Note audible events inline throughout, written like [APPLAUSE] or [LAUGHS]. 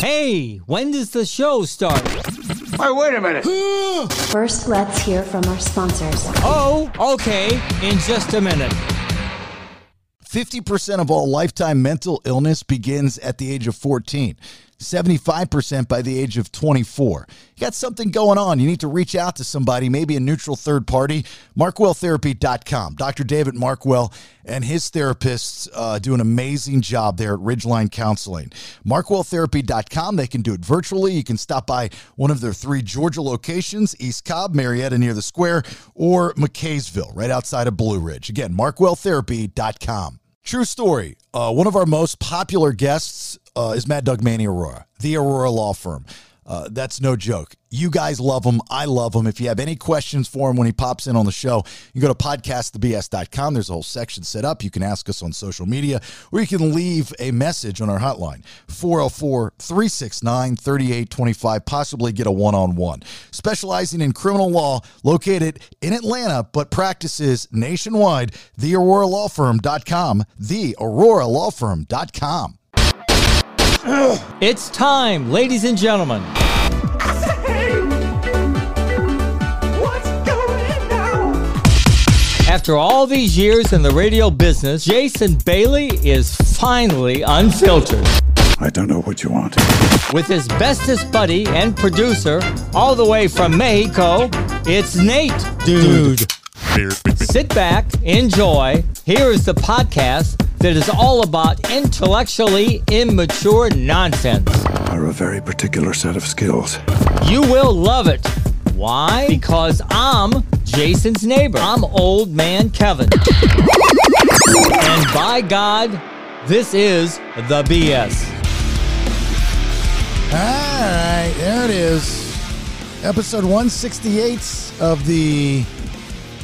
Hey, when does the show start? Hey, wait a minute. [GASPS] First, let's hear from our sponsors. Oh, okay, in just a minute. 50% of all lifetime mental illness begins at the age of 14. 75% by the age of 24. You got something going on. You need to reach out to somebody, maybe a neutral third party. MarkwellTherapy.com. Dr. David Markwell and his therapists uh, do an amazing job there at Ridgeline Counseling. MarkwellTherapy.com. They can do it virtually. You can stop by one of their three Georgia locations East Cobb, Marietta near the square, or McCaysville, right outside of Blue Ridge. Again, MarkwellTherapy.com. True story. Uh, one of our most popular guests uh, is Mad Dog Manny Arora, the Arora Law Firm. Uh, that's no joke. You guys love him. I love him. If you have any questions for him when he pops in on the show, you go to podcastthebs.com. There's a whole section set up. You can ask us on social media or you can leave a message on our hotline 404 369 3825, possibly get a one on one. Specializing in criminal law, located in Atlanta, but practices nationwide, theauroralawfirm.com, theauroralawfirm.com. [SIGHS] It's time, ladies and gentlemen. What's going now? After all these years in the radio business, Jason Bailey is finally unfiltered. I don't know what you want. With his bestest buddy and producer, all the way from Mexico, it's Nate, dude. Sit back, enjoy. Here is the podcast that is all about intellectually immature nonsense. Are a very particular set of skills. You will love it. Why? Because I'm Jason's neighbor. I'm old man Kevin. And by God, this is the BS. All right, there it is. Episode 168 of the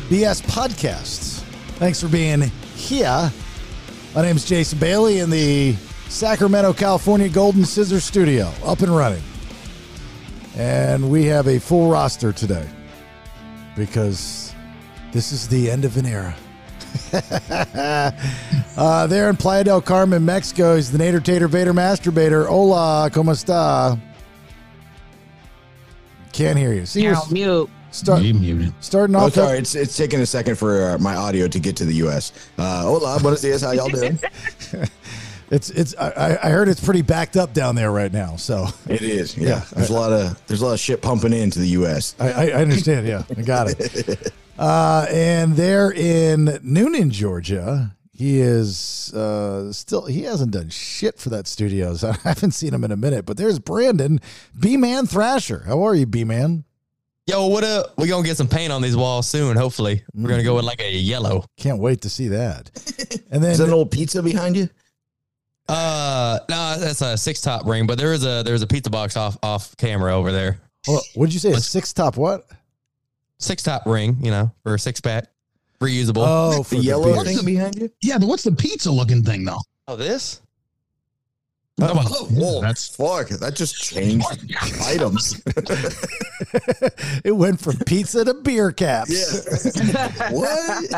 BS podcast. Thanks for being here. My name is Jason Bailey in the Sacramento, California Golden Scissor Studio, up and running. And we have a full roster today because this is the end of an era. [LAUGHS] uh, there in Playa del Carmen, Mexico, is the Nader Tater Vader Masturbator. Hola, ¿cómo está? Can't hear you. See, You're you're mute. Start, You muted. starting Oh, off. sorry. It's it's taking a second for uh, my audio to get to the U.S. Uh, hola, buenos dias. How y'all doing? [LAUGHS] It's it's. I, I heard it's pretty backed up down there right now. So It is. Yeah. Yeah. There's a lot of there's a lot of shit pumping into the U.S. I, I I understand. Yeah, I got it. [LAUGHS] Uh, and there in Newnan, Georgia, he is uh, still. He hasn't done shit for that studio. So [LAUGHS] I haven't seen him in a minute. But there's Branden B Man Thrasher. How are you, B Man? Yo, what up? We're gonna get some paint on these walls soon, hopefully. We're gonna go with like a yellow. Can't wait to see that. [LAUGHS] And then Is that an old pizza behind you? Uh no, that's a six top ring, but there is a there's a pizza box off off camera over there. hold on, what'd you say? A six top what? Six top ring, you know, for a six pack. Reusable. Oh, for The yellow beer. thing behind you? Yeah, but what's the pizza looking thing though? oh this? Oh, well, Whoa, that's fuck. That just changed items. [LAUGHS] it went from pizza to beer caps. Yeah. [LAUGHS] what?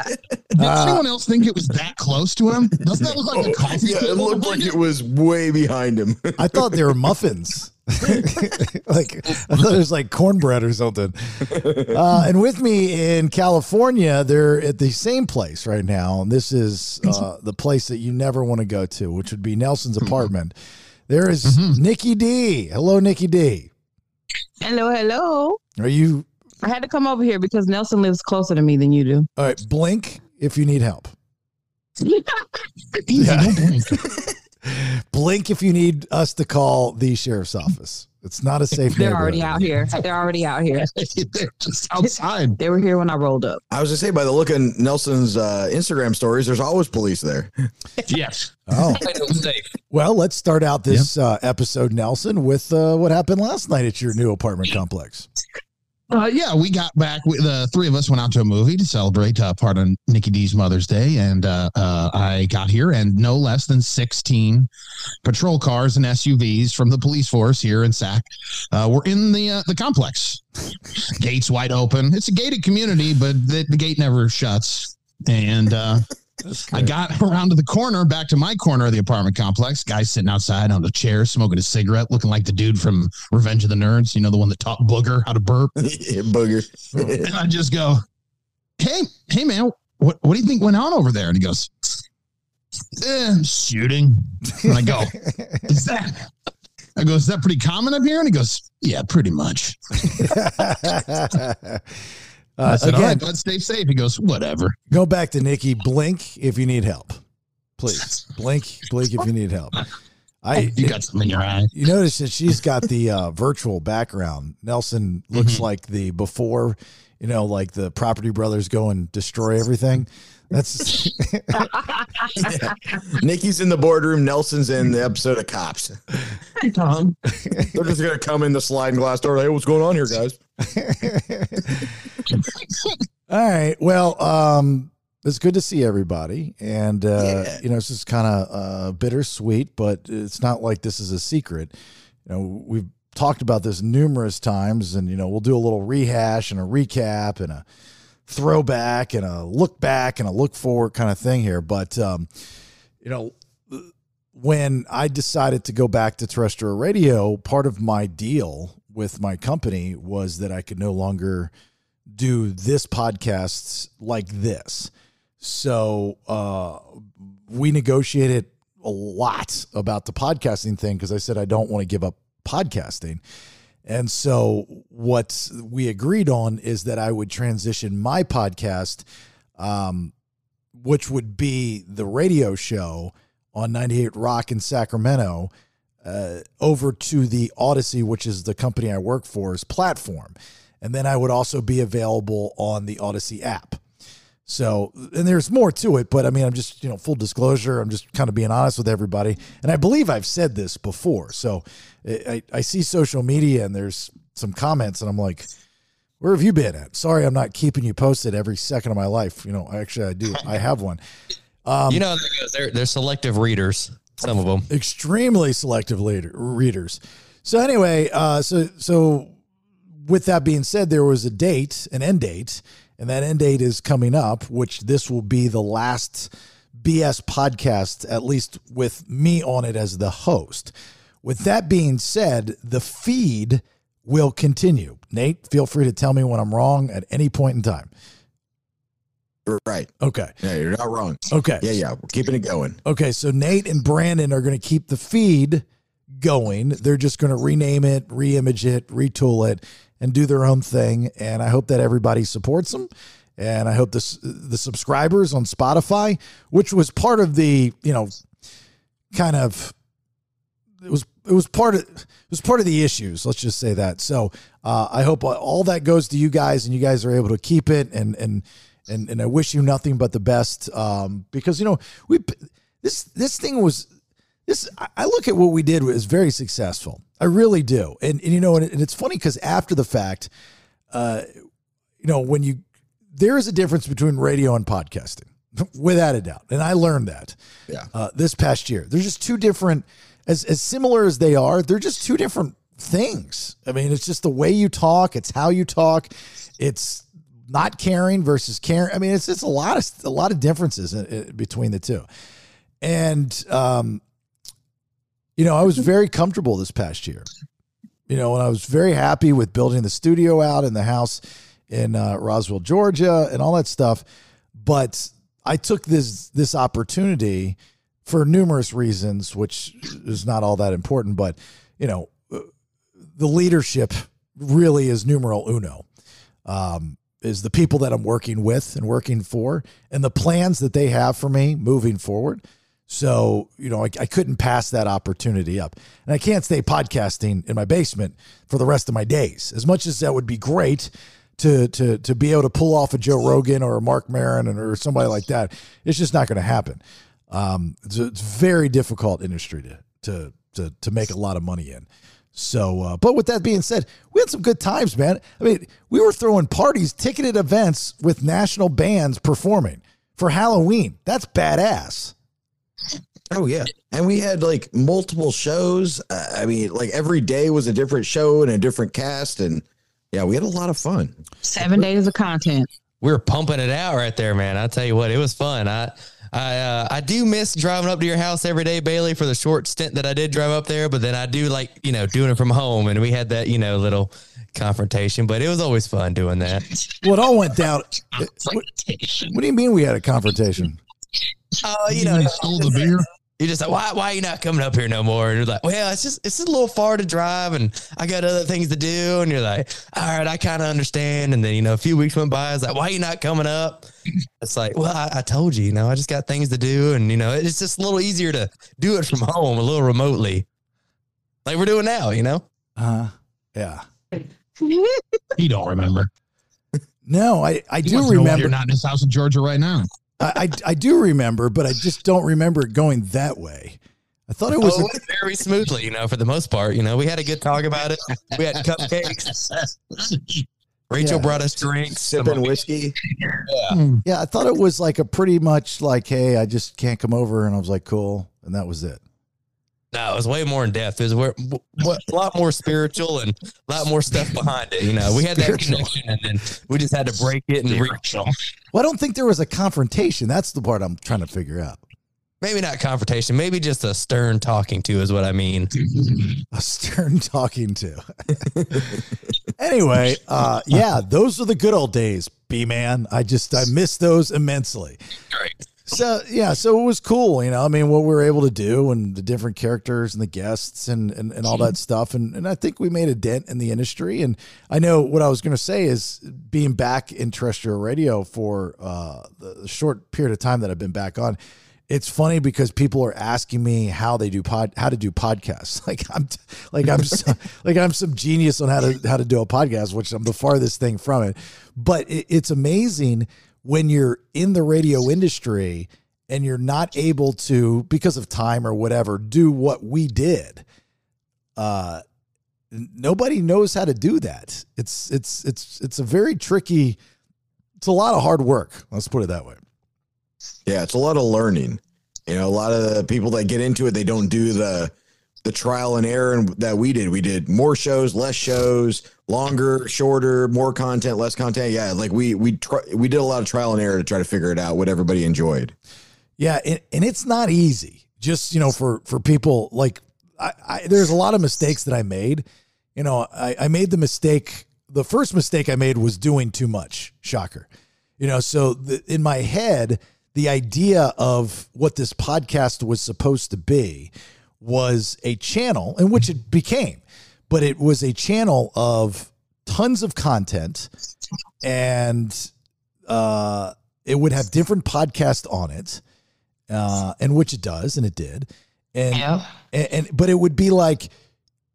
Did uh, anyone else think it was that close to him? Doesn't that look like a oh, coffee? yeah, it looked like behind it was way behind him. I thought they were muffins. [LAUGHS] like I thought it was like cornbread or something. Uh, and with me in California, they're at the same place right now. And this is uh, the place that you never want to go to, which would be Nelson's apartment. There is Nikki D. Hello, Nikki D. Hello, hello. Are you I had to come over here because Nelson lives closer to me than you do. all right? Blink if you need help. [LAUGHS] Yeah. [LAUGHS] don't blink. Blink if you need us to call the sheriff's office. It's not a safe. They're already out here. They're already out here. [LAUGHS] They're just outside. They were here when I rolled up. I was gonna say by the look in Nelson's uh, Instagram stories, there's always police there. [LAUGHS] Yes. Oh. [LAUGHS] safe. Well, let's start out this uh, episode, Nelson, with uh, what happened last night at your new apartment complex. Uh, yeah, we got back. We, the three of us went out to a movie to celebrate uh, part of Nikki D's Mother's Day, and uh, uh, I got here, and no less than sixteen patrol cars and SUVs from the police force here in Sac uh, were in the uh, the complex. Gates wide open. It's a gated community, but the, the gate never shuts. And I got around to the corner, back to my corner of the apartment complex. Guy sitting outside on a chair, smoking a cigarette, looking like the dude from Revenge of the Nerds. You know, the one that taught Booger how to burp. [LAUGHS] Booger. and [LAUGHS] I just go, "Hey, hey, man, what what do you think went on over there?" And he goes, eh, "Shooting." And I go, [LAUGHS] "Is that?" I go, "Is that pretty common up here?" And he goes, "Yeah, pretty much." I Uh, said, again, right, bud, stay safe." He goes, "Whatever." go back to Nikki. Blink if you need help, please. [LAUGHS] Blink, blink if you need help. I [LAUGHS] You got something in your eye. You notice that she's got the uh, virtual background. Nelson looks Mm-hmm. like the before, you know, like the Property Brothers go and destroy everything. That's [LAUGHS] Nikki's in the boardroom. Nelson's in the episode of Cops. Tom. They're just gonna come in the sliding glass door. Hey, what's going on here, guys? All right. Well, um, it's good to see everybody, and uh, Yeah. you know, it's just kind of uh, bittersweet, but it's not like this is a secret. You know, we've talked about this numerous times, and you know, we'll do a little rehash and a recap and a throwback and a look back and a look forward kind of thing here. But um, you know, when I decided to go back to terrestrial radio, part of my deal with my company was that I could no longer do this podcasts like this. So uh, we negotiated a lot about the podcasting thing because I said I don't want to give up podcasting. And so what we agreed on is that I would transition my podcast, um, which would be the radio show on 98 Rock in Sacramento, uh, over to the Audacy, which is the company I work for's platform. And then I would also be available on the Audacy app. So, and there's more to it, but I mean, I'm just, you know, full disclosure, I'm just kind of being honest with everybody. And I believe I've said this before. So I, I see social media and there's some comments, and I'm like, where have you been at? Sorry, I'm not keeping you posted every second of my life. You know, actually, I do. I have one. Um, you know, they're they're selective readers. Some of them. extremely selective later, readers. So anyway, uh, so so with that being said, there was a date, an end date, and that end date is coming up, which this will be the last BS podcast, at least with me on it as the host. With that being said, the feed will continue. Nate, feel free to tell me when I'm wrong at any point in time. Right. Okay. Yeah, you're not wrong. Okay. Yeah, yeah. We're keeping it going. Okay, so Nate and Branden are going to keep the feed going. They're just going to rename it, re-image it, retool it, and do their own thing. And I hope that everybody supports them. And I hope this the subscribers on Spotify, which was part of the you know, kind of it was it was part of it was part of the issues. Let's just say that. So uh, I hope all that goes to you guys, and you guys are able to keep it. And and and and I wish you nothing but the best. Um, because you know we this this thing was this. I- look at what we did was very successful. I really do. And and you know, and, it- and it's funny because after the fact, uh, you know, when you there is a difference between radio and podcasting, [LAUGHS] without a doubt. And I learned that Yeah. uh, this past year. They're just two different, as as similar as they are. They're just two different things. I mean, it's just the way you talk. It's how you talk. It's not caring versus caring. I mean, it's it's a lot of a lot of differences in, in- between the two. And um, you know, I was very comfortable this past year. You know, and I was very happy with building the studio out in the house in uh, Roswell, Georgia, and all that stuff. But I took this this opportunity for numerous reasons, which is not all that important. But you know, the leadership really is numero uno. Um, is the people that I'm working with and working for, and the plans that they have for me moving forward. So, you know, I, I couldn't pass that opportunity up. And I can't stay podcasting in my basement for the rest of my days. As much as that would be great to to to be able to pull off a Joe Rogan or a Marc Maron or somebody like that, it's just not going to happen. Um, it's a, it's a very difficult industry to to to to make a lot of money in. So, uh, but with that being said, we had some good times, man. I mean, we were throwing parties, ticketed events with national bands performing for Halloween. That's badass. Oh yeah, and we had like multiple shows. Uh, I mean, like every day was a different show and a different cast, and yeah, we had a lot of fun. Seven days of content. we were pumping it out right there, man. I tell you what, it was fun. I I uh, I do miss driving up to your house every day, Bailey, for the short stint that I did drive up there. But then I do like you know doing it from home, and we had that you know little confrontation. But it was always fun doing that. [LAUGHS] Well, it all went down. What, what do you mean we had a confrontation? Oh, you You know, guys stole the beer. You're just like, why why are you not coming up here no more? And you're like, well, it's just it's just a little far to drive, and I got other things to do. And you're like, all right, I kind of understand. And then you know, a few weeks went by. I was like, why are you not coming up? [LAUGHS] It's like, well, I, I told you, you know, I just got things to do, and you know, it's just a little easier to do it from home, a little remotely, like we're doing now. You know, Uh, yeah. you don't remember. No, I, I He do wants to know remember. You're not in his house in Georgia right now. I, I, I do remember, but I just don't remember it going that way. I thought it was. oh, it went very smoothly. You know, for the most part, you know, we had a good talk about it. We had cupcakes. [LAUGHS] Rachel Yeah. brought us drinks. Sipping whiskey. Hmm. yeah, I thought it was like a pretty much like, hey, I just can't come over, and I was like, cool, and that was it. No, it was way more in depth. It was where- w- w- a lot more spiritual and a lot more stuff behind it. You know, we had that connection, and then we just had to break it and re- Well, I don't think there was a confrontation. That's the part I'm trying to figure out. maybe not confrontation, maybe just a stern talking to is what I mean. [LAUGHS] A stern talking to. [LAUGHS] anyway, uh, yeah, those are the good old days, B man. I just I miss those immensely. Great. So yeah, so it was cool, you know. I mean, what we were able to do and the different characters and the guests and and, and all that stuff, and and I think we made a dent in the industry. And I know what I was going to say is being back in terrestrial radio for uh, the short period of time that I've been back on. It's funny because people are asking me how they do pod, how to do podcasts. [LAUGHS] Like I'm, like I'm, so, [LAUGHS] like I'm some genius on how to how to do a podcast, which I'm the farthest thing from it. But it, it's amazing when you're in the radio industry and you're not able to because of time or whatever do what we did uh nobody knows how to do that. It's it's it's it's a very tricky it's a lot of hard work. Let's put it that way. Yeah, it's a lot of learning. You know, a lot of the people that get into it, they don't do the the trial and error that we did. We did more shows, less shows, longer, shorter, more content, less content. Yeah, like we we try, we did a lot of trial and error to try to figure it out what everybody enjoyed. Yeah, and, and it's not easy. Just you know, for for people like I, I, there's a lot of mistakes that I made. You know, I, I made the mistake. The first mistake I made was doing too much. Shocker. You know, so the, in my head, the idea of what this podcast was supposed to be was a channel, in which it became, but it was a channel of tons of content, and uh, it would have different podcasts on it uh, and which it does, and it did, and, Yep. and and but it would be like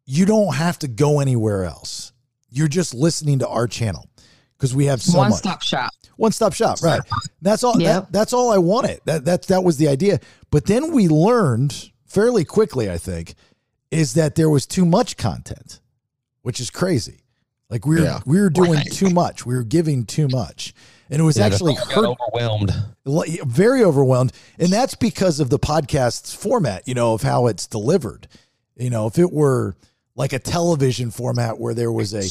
you don't have to go anywhere else. You're just listening to our channel because we have so One much stop shop. one stop shop, right? That's all. Yep. That, that's all I wanted. That that that was the idea. But then we learned fairly quickly, I think, is that there was too much content, which is crazy. Like we were yeah. we were doing right. too much. We were giving too much. And it was yeah, actually hurt, overwhelmed. Very overwhelmed. And that's because of the podcast's format, you know, of how it's delivered. You know, if it were like a television format where there was a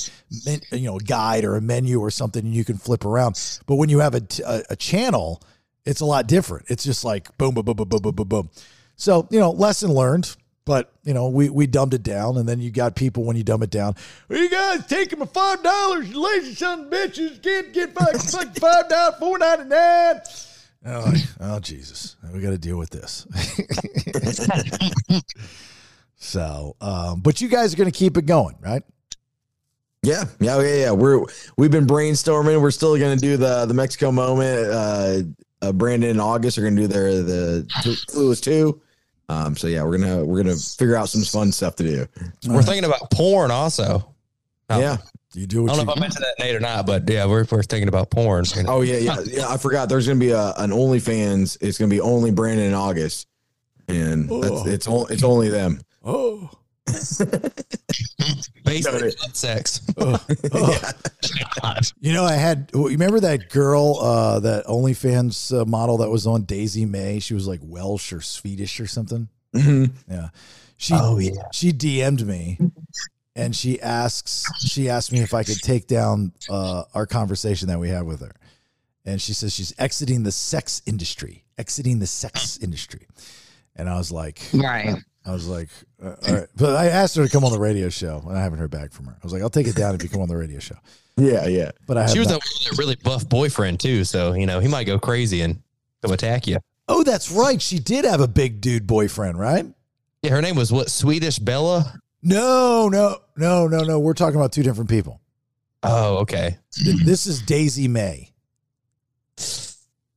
you know guide or a menu or something and you can flip around. But when you have a, a, a channel, it's a lot different. It's just like boom, boom, boom, boom, boom, boom, boom, boom so you know lesson learned but you know we we dumbed it down and then you got people when you dumb it down well, you guys taking my five dollars you lazy son of bitches get get [LAUGHS] five dollars four ninety nine Oh, like, oh Jesus! We got to deal with this. [LAUGHS] so, um, but you guys are going to keep it going, right? Yeah, yeah, yeah, yeah. We're we've been brainstorming. We're still gonna do the the Mexico moment. Uh, uh Branden and August are gonna do their the Clueless two. Um, so yeah, we're gonna we're gonna figure out some fun stuff to do. We're thinking about porn also. Oh. Yeah. You do I don't you. know if I mentioned that Nate or not, but yeah, we're, we're thinking about porn. [LAUGHS] Oh yeah, yeah, yeah. I forgot. There's gonna be a an OnlyFans. It's gonna be only Branden and August, and that's, Oh. it's only it's only them. Oh, [LAUGHS] Basically, sex. oh, [LAUGHS] oh. You know, I had. You remember that girl, uh, that OnlyFans uh, model that was on Daisy May? She was like Welsh or Swedish or something. Mhm. Yeah. She Oh, yeah. she DM'd me and she asks she asked me if I could take down uh, our conversation that we had with her. and she says she's exiting the sex industry, exiting the sex industry. And I was like, Right. I was like, uh, all right. But I asked her to come on the radio show, and I haven't heard back from her. I was like, I'll take it down if you come on the radio show. Yeah, yeah. But I She was not- a really buff boyfriend too, so you know he might go crazy and come attack you. oh, that's right. She did have a big dude boyfriend, right? Yeah, her name was what? Swedish Bella. No, no, no, no, no. We're talking about two different people. Oh, okay. This is Daisy May.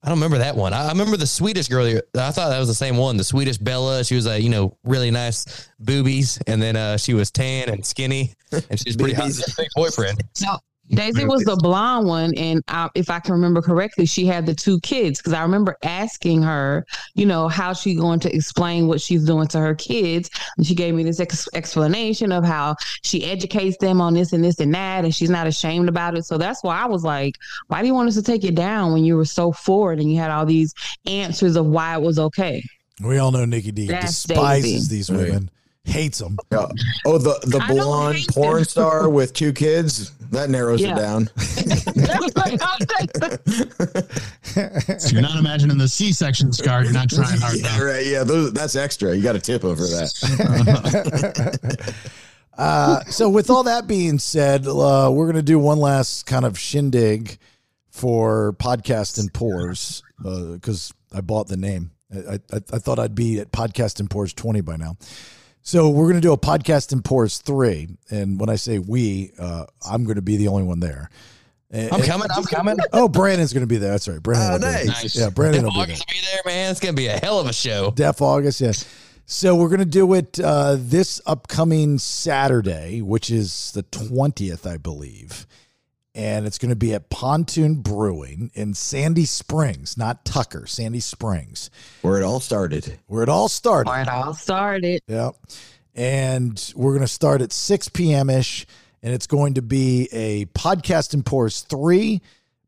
I don't remember that one. I I remember the Swedish girl. I thought that was the same one. The Swedish Bella. She was a you know really nice boobies, and then uh, she was tan and skinny, and she was pretty hot. Boyfriend. No, Daisy was the blonde one, and I, if I can remember correctly, she had the two kids. Because I remember asking her, you know, how she going to explain what she's doing to her kids, and she gave me this ex- explanation of how she educates them on this and this and that, and she's not ashamed about it. So that's why I was like, why do you want us to take it down when you were so forward and you had all these answers of why it was okay? We all know Nikki D That's despises Daisy. these Right. women, hates them. Yeah. Oh, the the I blonde porn them. star with two kids that narrows Yeah. it down. [LAUGHS] [LAUGHS] So you're not imagining the C-section scar. You're not trying hard yeah, enough. right. Yeah, those, that's extra. You got a tip over that. [LAUGHS] Uh, so, with all that being said, uh, we're going to do one last kind of shindig for podcast and pours because I bought the name. I, I, I thought I'd be at podcast and pours 20 by now. So, we're going to do a podcast in pours three. And when I say we, uh, I'm going to be the only one there. And- I'm coming. I'm coming. [LAUGHS] Oh, Branden's going to be there. That's right. Branden. Oh, will be there. nice. Yeah, Branden will be there. Be there, man. It's gonna be a hell of a show. Deaf August, yeah. So we're gonna do it uh, this upcoming Saturday, which is the twentieth, I believe, and it's gonna be at Pontoon Brewing in Sandy Springs, not Tucker, Sandy Springs, Where it all started. where it all started. Where it all started. Yeah. And we're going to start at 6 p.m. ish. And it's going to be a podcast and pours three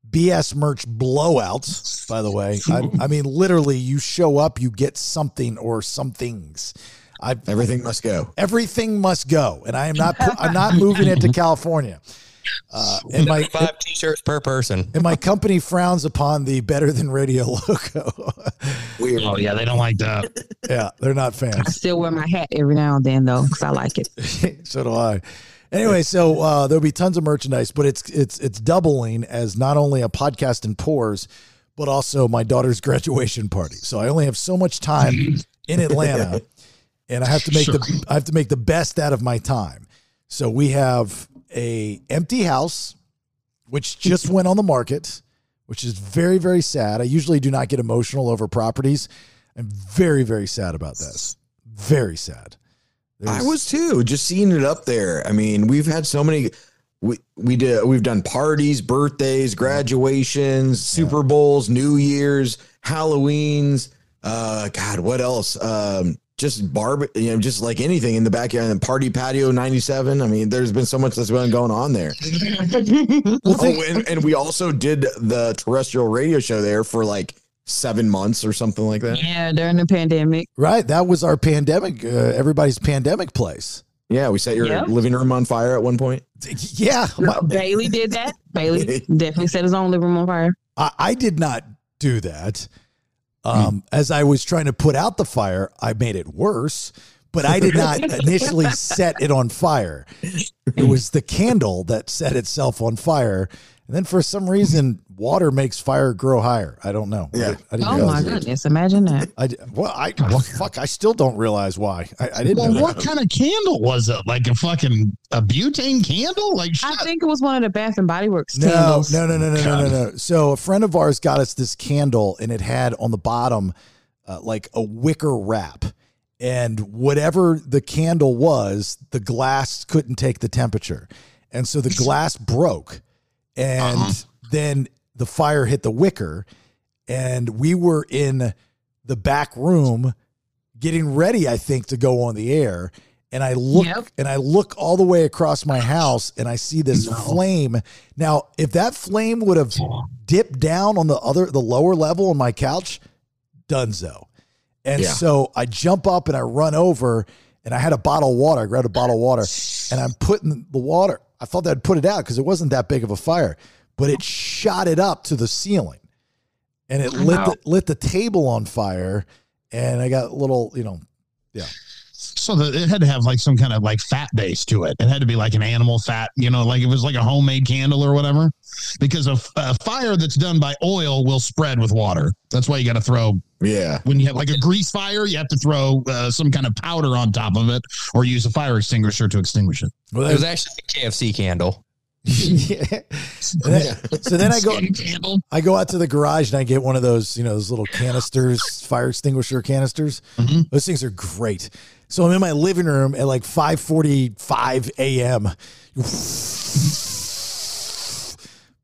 BS merch blowouts, by the way. I, I mean, literally, you show up, you get something or some things. I, Everything must go. everything must go. And I am not, I'm not moving it to California. Uh, and my, [LAUGHS] Five t-shirts per person. and my company frowns upon the better than radio logo. [LAUGHS] Weird. Oh yeah, they don't like that. yeah, they're not fans. I still wear my hat every now and then though, because I like it. [LAUGHS] so do I. Anyway, so uh, there'll be tons of merchandise, but it's it's it's doubling as not only a podcast and pours, but also my daughter's graduation party. So I only have so much time in Atlanta, and I have to make the I have to make the best out of my time. So we have a empty house, which just went on the market, which is very very sad. I usually do not get emotional over properties. I'm very very sad about this. Very sad. I was too. Just seeing it up there. I mean, we've had so many. We we did. We've done parties, birthdays, graduations, Super Bowls, New Year's, Halloweens. Uh, God, what else? Um, just barb. You know, just like anything in the backyard. And party patio '97. I mean, there's been so much that's been going on there. [LAUGHS] oh, and, and we also did the terrestrial radio show there for like seven months or something like that. Yeah, during the pandemic. Right. That was our pandemic, uh, everybody's pandemic place. Yeah, we set your Yep. living room on fire at one point. Yeah. my- Bailey did that. Bailey [LAUGHS] definitely set his own living room on fire. I, I did not do that. Um, As I was trying to put out the fire, I made it worse, but I did not [LAUGHS] initially set it on fire. It was the candle that set itself on fire. And then for some reason, water makes fire grow higher. I don't know. Yeah. I, I didn't Oh realize my it. goodness! Imagine that. I, well, I, fuck, I still don't realize why. I, I didn't Well, know what that. kind of candle was it? Like a fucking a butane candle? Like I think it was one of the Bath and Body Works No, candles. no, no, no, no, no, no, no. So a friend of ours got us this candle, and it had on the bottom uh, like a wicker wrap, and whatever the candle was, the glass couldn't take the temperature, and so the glass broke, and uh-huh. then the fire hit the wicker, and we were in the back room getting ready, I think, to go on the air. And I look Yep. and I look all the way across my house and I see this flame. Now, if that flame would have dipped down on the other the lower level on my couch, dunzo. And Yeah. so I jump up and I run over and I had a bottle of water. I grabbed a bottle of water and I'm putting the water. I thought that'd put it out because it wasn't that big of a fire, but it shot it up to the ceiling. and it lit the, lit the table on fire, and I got a little, you know, yeah. So that it had to have like some kind of like fat base to it. It had to be like an animal fat, you know, like it was like a homemade candle or whatever. Because a, a fire that's done by oil will spread with water. That's why you got to throw Yeah. when you have like a grease fire, you have to throw uh, some kind of powder on top of it or use a fire extinguisher to extinguish it. Well, It was actually a KFC candle. [LAUGHS] yeah. And then- so then I go, candle. I go out to the garage and I get one of those, you know, those little canisters, fire extinguisher canisters. Mhm. Those things are great. So I'm in my living room at like 5:45 a.m.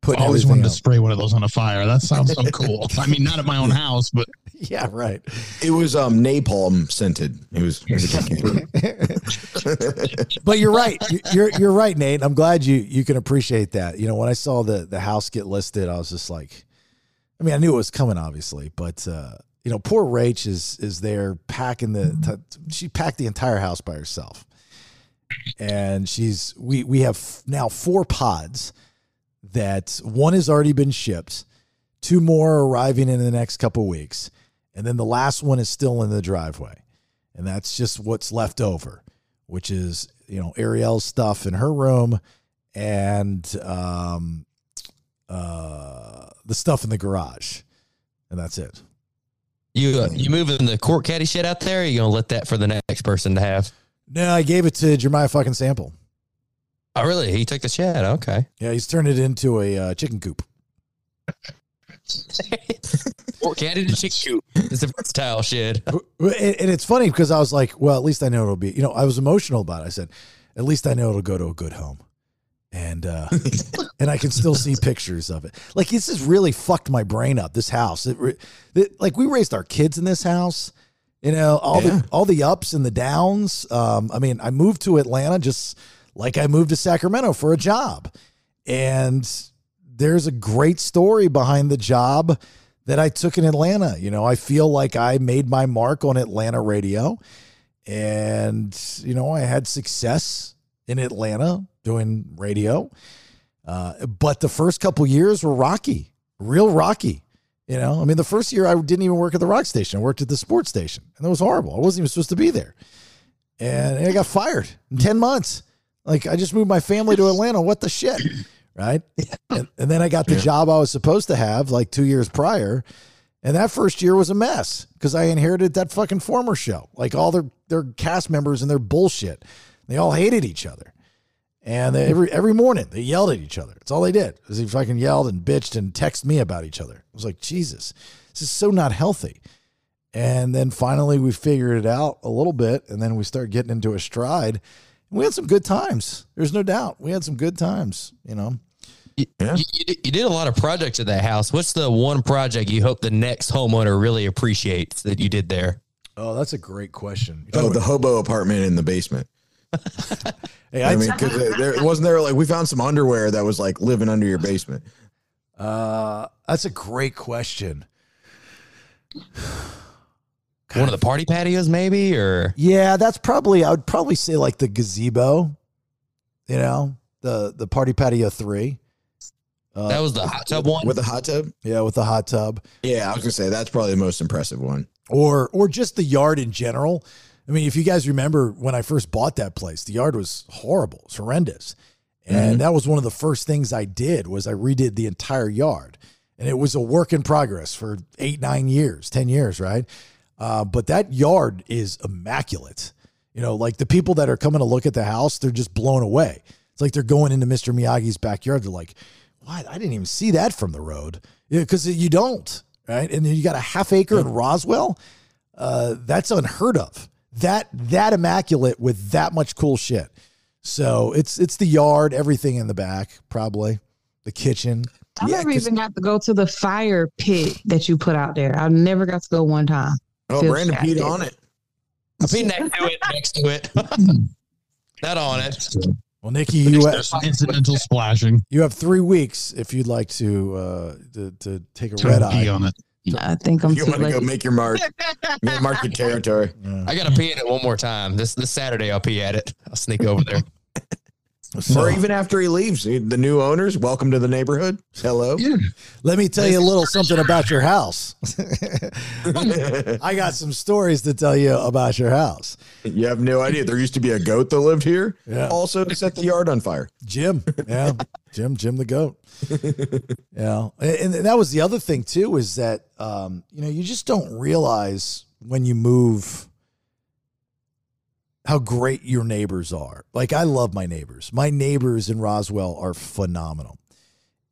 Putting I always everything wanted to out. spray one of those on a fire. That sounds so [LAUGHS] cool. I mean, not at my own house, but [LAUGHS] Yeah, right. It was um napalm scented. It was, it was a good candle. [LAUGHS] But you're right. You- You're you're right, Nate. I'm glad you you can appreciate that. You know, when I saw the the house get listed, I was just like, I mean, I knew it was coming, obviously, but uh, you know, poor Rach is is there packing the. She packed the entire house by herself, and she's we we have now four pods that one has already been shipped, two more are arriving in the next couple weeks, and then the last one is still in the driveway, and that's just what's left over which is you know Ariel's stuff in her room and um uh the stuff in the garage and that's it You uh, you moving the court caddy shit out there? Or you gonna let that for the next person to have? no i gave it to jeremiah fucking sample Oh, really? He took the shed. Okay. yeah he's turned it into a uh, chicken coop court caddy to chicken coop. It's a versatile shed. and, and it's funny because i was like well at least i know it'll be you know i was emotional about it i said at least i know it'll go to a good home and uh [LAUGHS] and i can still see pictures of it like this has really fucked my brain up this house it, it, like we raised our kids in this house you know all Yeah. the all the ups and the downs um i mean i moved to atlanta just like i moved to sacramento for a job. And there's a great story behind the job that i took in atlanta. You know i feel like i made my mark on atlanta radio. And you know i had success in atlanta doing radio. Uh, but the first couple years were rocky real rocky. You know i mean the first year i didn't even work at the rock station. I worked at the sports station. And that was horrible. I wasn't even supposed to be there. And i got fired in 10 months like i just moved my family to atlanta what the shit [CLEARS THROAT] right and, and then i got the job i was supposed to have like two years prior and that first year was a mess because I inherited that fucking former show. Like all their their cast members and their bullshit. They all hated each other. And they, every every morning they yelled at each other. That's all they did. Is they fucking yelled and bitched and texted me about each other. I was like, Jesus, this is so not healthy. And then finally we figured it out a little bit, and then we started getting into a stride. And we had some good times. There's no doubt. We had some good times, you know. You, Yeah. you, you did- you did a lot of projects at that house. What's the one project you hope the next homeowner really appreciates that you did there? Oh, that's a great question. Oh, the hobo apartment in the basement. [LAUGHS] Hey, I I, mean, because there wasn't there like we found some underwear that was like living under your basement. uh, that's a great question. One of the party patios, maybe, or Yeah, that's probably I would probably say like the gazebo, you know, the the party patio three. Uh, that was the hot tub one. with the hot tub. yeah, with the hot tub, Yeah, I was gonna say that's probably the most impressive one. or or just the yard in general. I mean, if you guys remember when I first bought that place, the yard was horrible, it's horrendous, and that was one of the first things I did was I redid the entire yard, and it was a work in progress for eight, nine years, ten years, right? Uh, but that yard is immaculate. You know, like the people that are coming to look at the house, they're just blown away. It's like they're going into Mr. Miyagi's backyard. They're like, "What? I didn't even see that from the road." Yeah, because you don't, right? And then you got a half acre in Roswell. Uh, that's unheard of. That that immaculate with that much cool shit. So it's it's the yard, everything in the back, probably the kitchen. I Yeah, never 'cause- even got to go to the fire pit that you put out there. I never got to go one time. Oh, Feel Branden shattered. peed on it. I'll be next to it, next to it, [LAUGHS] not on it. Well, Nikki, you have, there's some incidental splashing. you have three weeks if you'd like to uh, to, to take a to red pee eye. on it. I think I'm You too want to go make your mark, Yeah, mark your [LAUGHS] territory. I gotta pee in it one more time. This this Saturday, I'll pee at it. I'll sneak over there. Or even after he leaves, the new owners, welcome to the neighborhood. Hello. Yeah. Let me tell you a little something about your house. [LAUGHS] I got some stories to tell you about your house. You have no idea. There used to be a goat that lived here. Yeah. Also set the yard on fire. Jim. Yeah. Jim, Jim the goat. [LAUGHS] yeah. And, and that was the other thing too, is that um, you know, you just don't realize when you move how great your neighbors are. Like I love my neighbors. My neighbors in Roswell are phenomenal.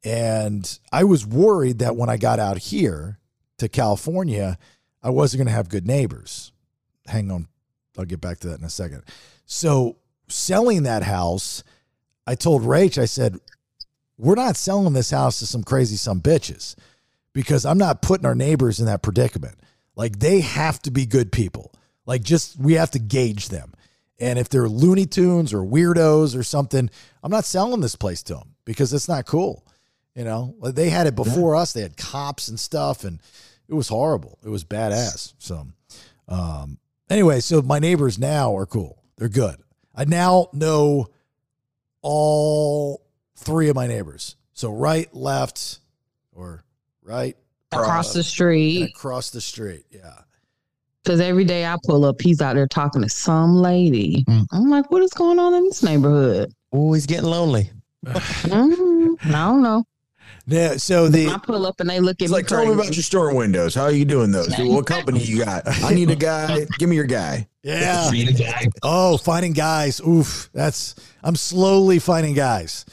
And I was worried that when I got out here to California, I wasn't going to have good neighbors. Hang on. I'll get back to that in a second. So, selling that house, I told Rach, I said, we're not selling this house to some crazy some bitches because I'm not putting our neighbors in that predicament. Like they have to be good people. Like just we have to gauge them. And if they're Looney Tunes or weirdos or something, I'm not selling this place to them because it's not cool. You know, Like, they had it before us. They had cops and stuff, and it was horrible. It was badass. So, um, anyway, so my neighbors now are cool. They're good. I now know all three of my neighbors. So right, left, or right across the street. across the street. Yeah. Because every day I pull up, he's out there talking to some lady. Mm. I'm like, what is going on in this neighborhood? Oh, he's getting lonely. [LAUGHS] Mm, I don't know. Yeah. So the I pull up and they look at It's me. like, tell me about your store windows. How are you doing those? What company you got? [LAUGHS] I need a guy. Give me your guy. yeah. Oh, finding guys. Oof. That's I'm slowly finding guys.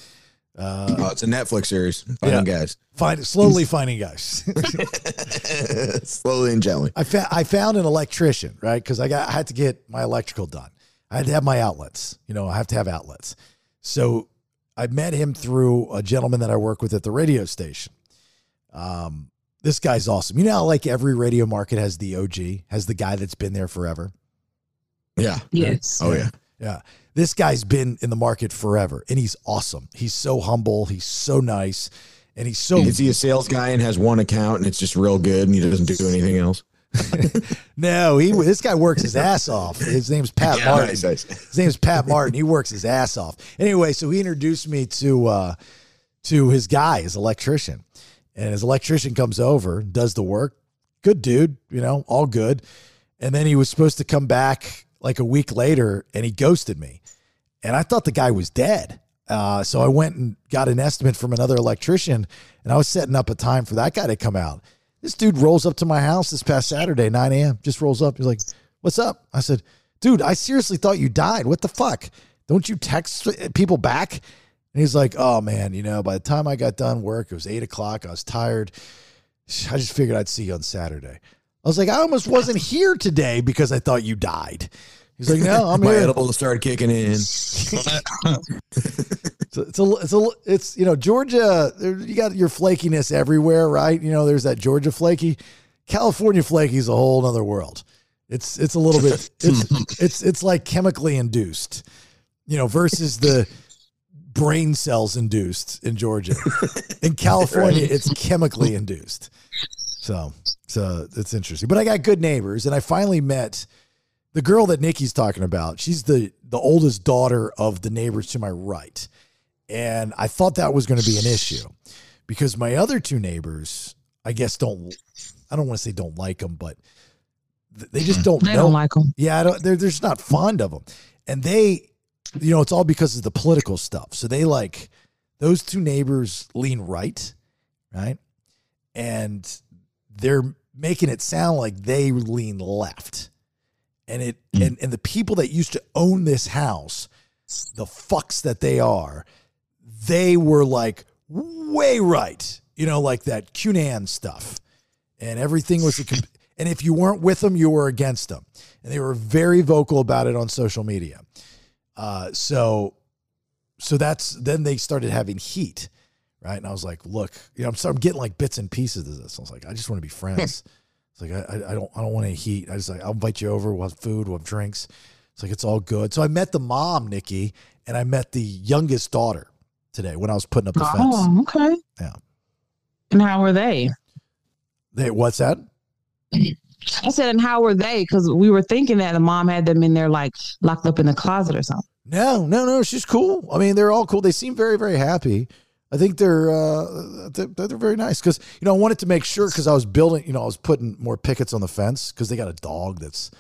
Uh, Oh, it's a Netflix series. Finding guys. find slowly finding guys. [LAUGHS] Slowly and gently. I found I found an electrician, right? Because I got I had to get my electrical done. I had to have my outlets. You know, I have to have outlets. So I met him through a gentleman that I work with at the radio station. Um, this guy's awesome. You know, how, like every radio market has the OG, has the guy that's been there forever. Yeah. Yes. Oh yeah. Yeah. This guy's been in the market forever and he's awesome. He's so humble. He's so nice. And he's so Is he a sales guy and has one account and it's just real good and he doesn't do anything else? [LAUGHS] no, he this guy works his ass off. His name's Pat Martin. Nice, nice. His name's Pat Martin. He works his ass off. Anyway, so he introduced me to uh to his guy, his electrician. And his electrician comes over, does the work. Good dude, you know, all good. And then he was supposed to come back like a week later and he ghosted me. And I thought the guy was dead. Uh, so I went and got an estimate from another electrician and I was setting up a time for that guy to come out. This dude rolls up to my house this past Saturday, 9 a.m. Just rolls up. He's like, What's up? I said, Dude, I seriously thought you died. What the fuck? Don't you text people back? And he's like, Oh man, you know, by the time I got done work, it was eight o'clock. I was tired. I just figured I'd see you on Saturday. I was like, I almost wasn't here today because I thought you died. He's like, No, I'm [LAUGHS] My here. edible started kicking in. [LAUGHS] [LAUGHS] It's a, it's a, it's a, it's you know Georgia. You got your flakiness everywhere, right? You know, there's that Georgia flaky. California flaky is a whole other world. It's it's a little bit it's it's it's like chemically induced, you know, versus the brain cells induced in Georgia. In California, it's chemically induced. So so it's interesting. But I got good neighbors, and I finally met the girl that Nikki's talking about. She's the the oldest daughter of the neighbors to my right. And I thought that was going to be an issue because my other two neighbors, I guess, don't, I don't want to say don't like them, but they just don't They know. don't like them. yeah, I don't, they're, they're just not fond of them. And they, you know, it's all because of the political stuff. So they like, those two neighbors lean right, right? And they're making it sound like they lean left. And it and, and the people that used to own this house, the fucks that they are, they were like way right. You know, like that QAnon stuff. And everything was a and if you weren't with them, you were against them. And they were very vocal about it on social media. Uh, so so that's then they started having heat, right? And I was like, look, you know, I'm, so I'm getting like bits and pieces of this. I was like, I just want to be friends. [LAUGHS] it's like I, I- don't I don't want any heat. I just like I'll invite you over. We'll have food. We'll have drinks. It's like it's all good. So I met the mom, Nikki, and I met the youngest daughter today when I was putting up the fence. Oh, okay. Yeah. And how were they? They, what's that? I said, and how were they? Because we were thinking that the mom had them in there, like locked up in the closet or something. No, no, no. She's cool. I mean, they're all cool. They seem very, very happy. I think they're uh, they're, they're very nice because you know I wanted to make sure because I was building, you know, I was putting more pickets on the fence because they got a dog that's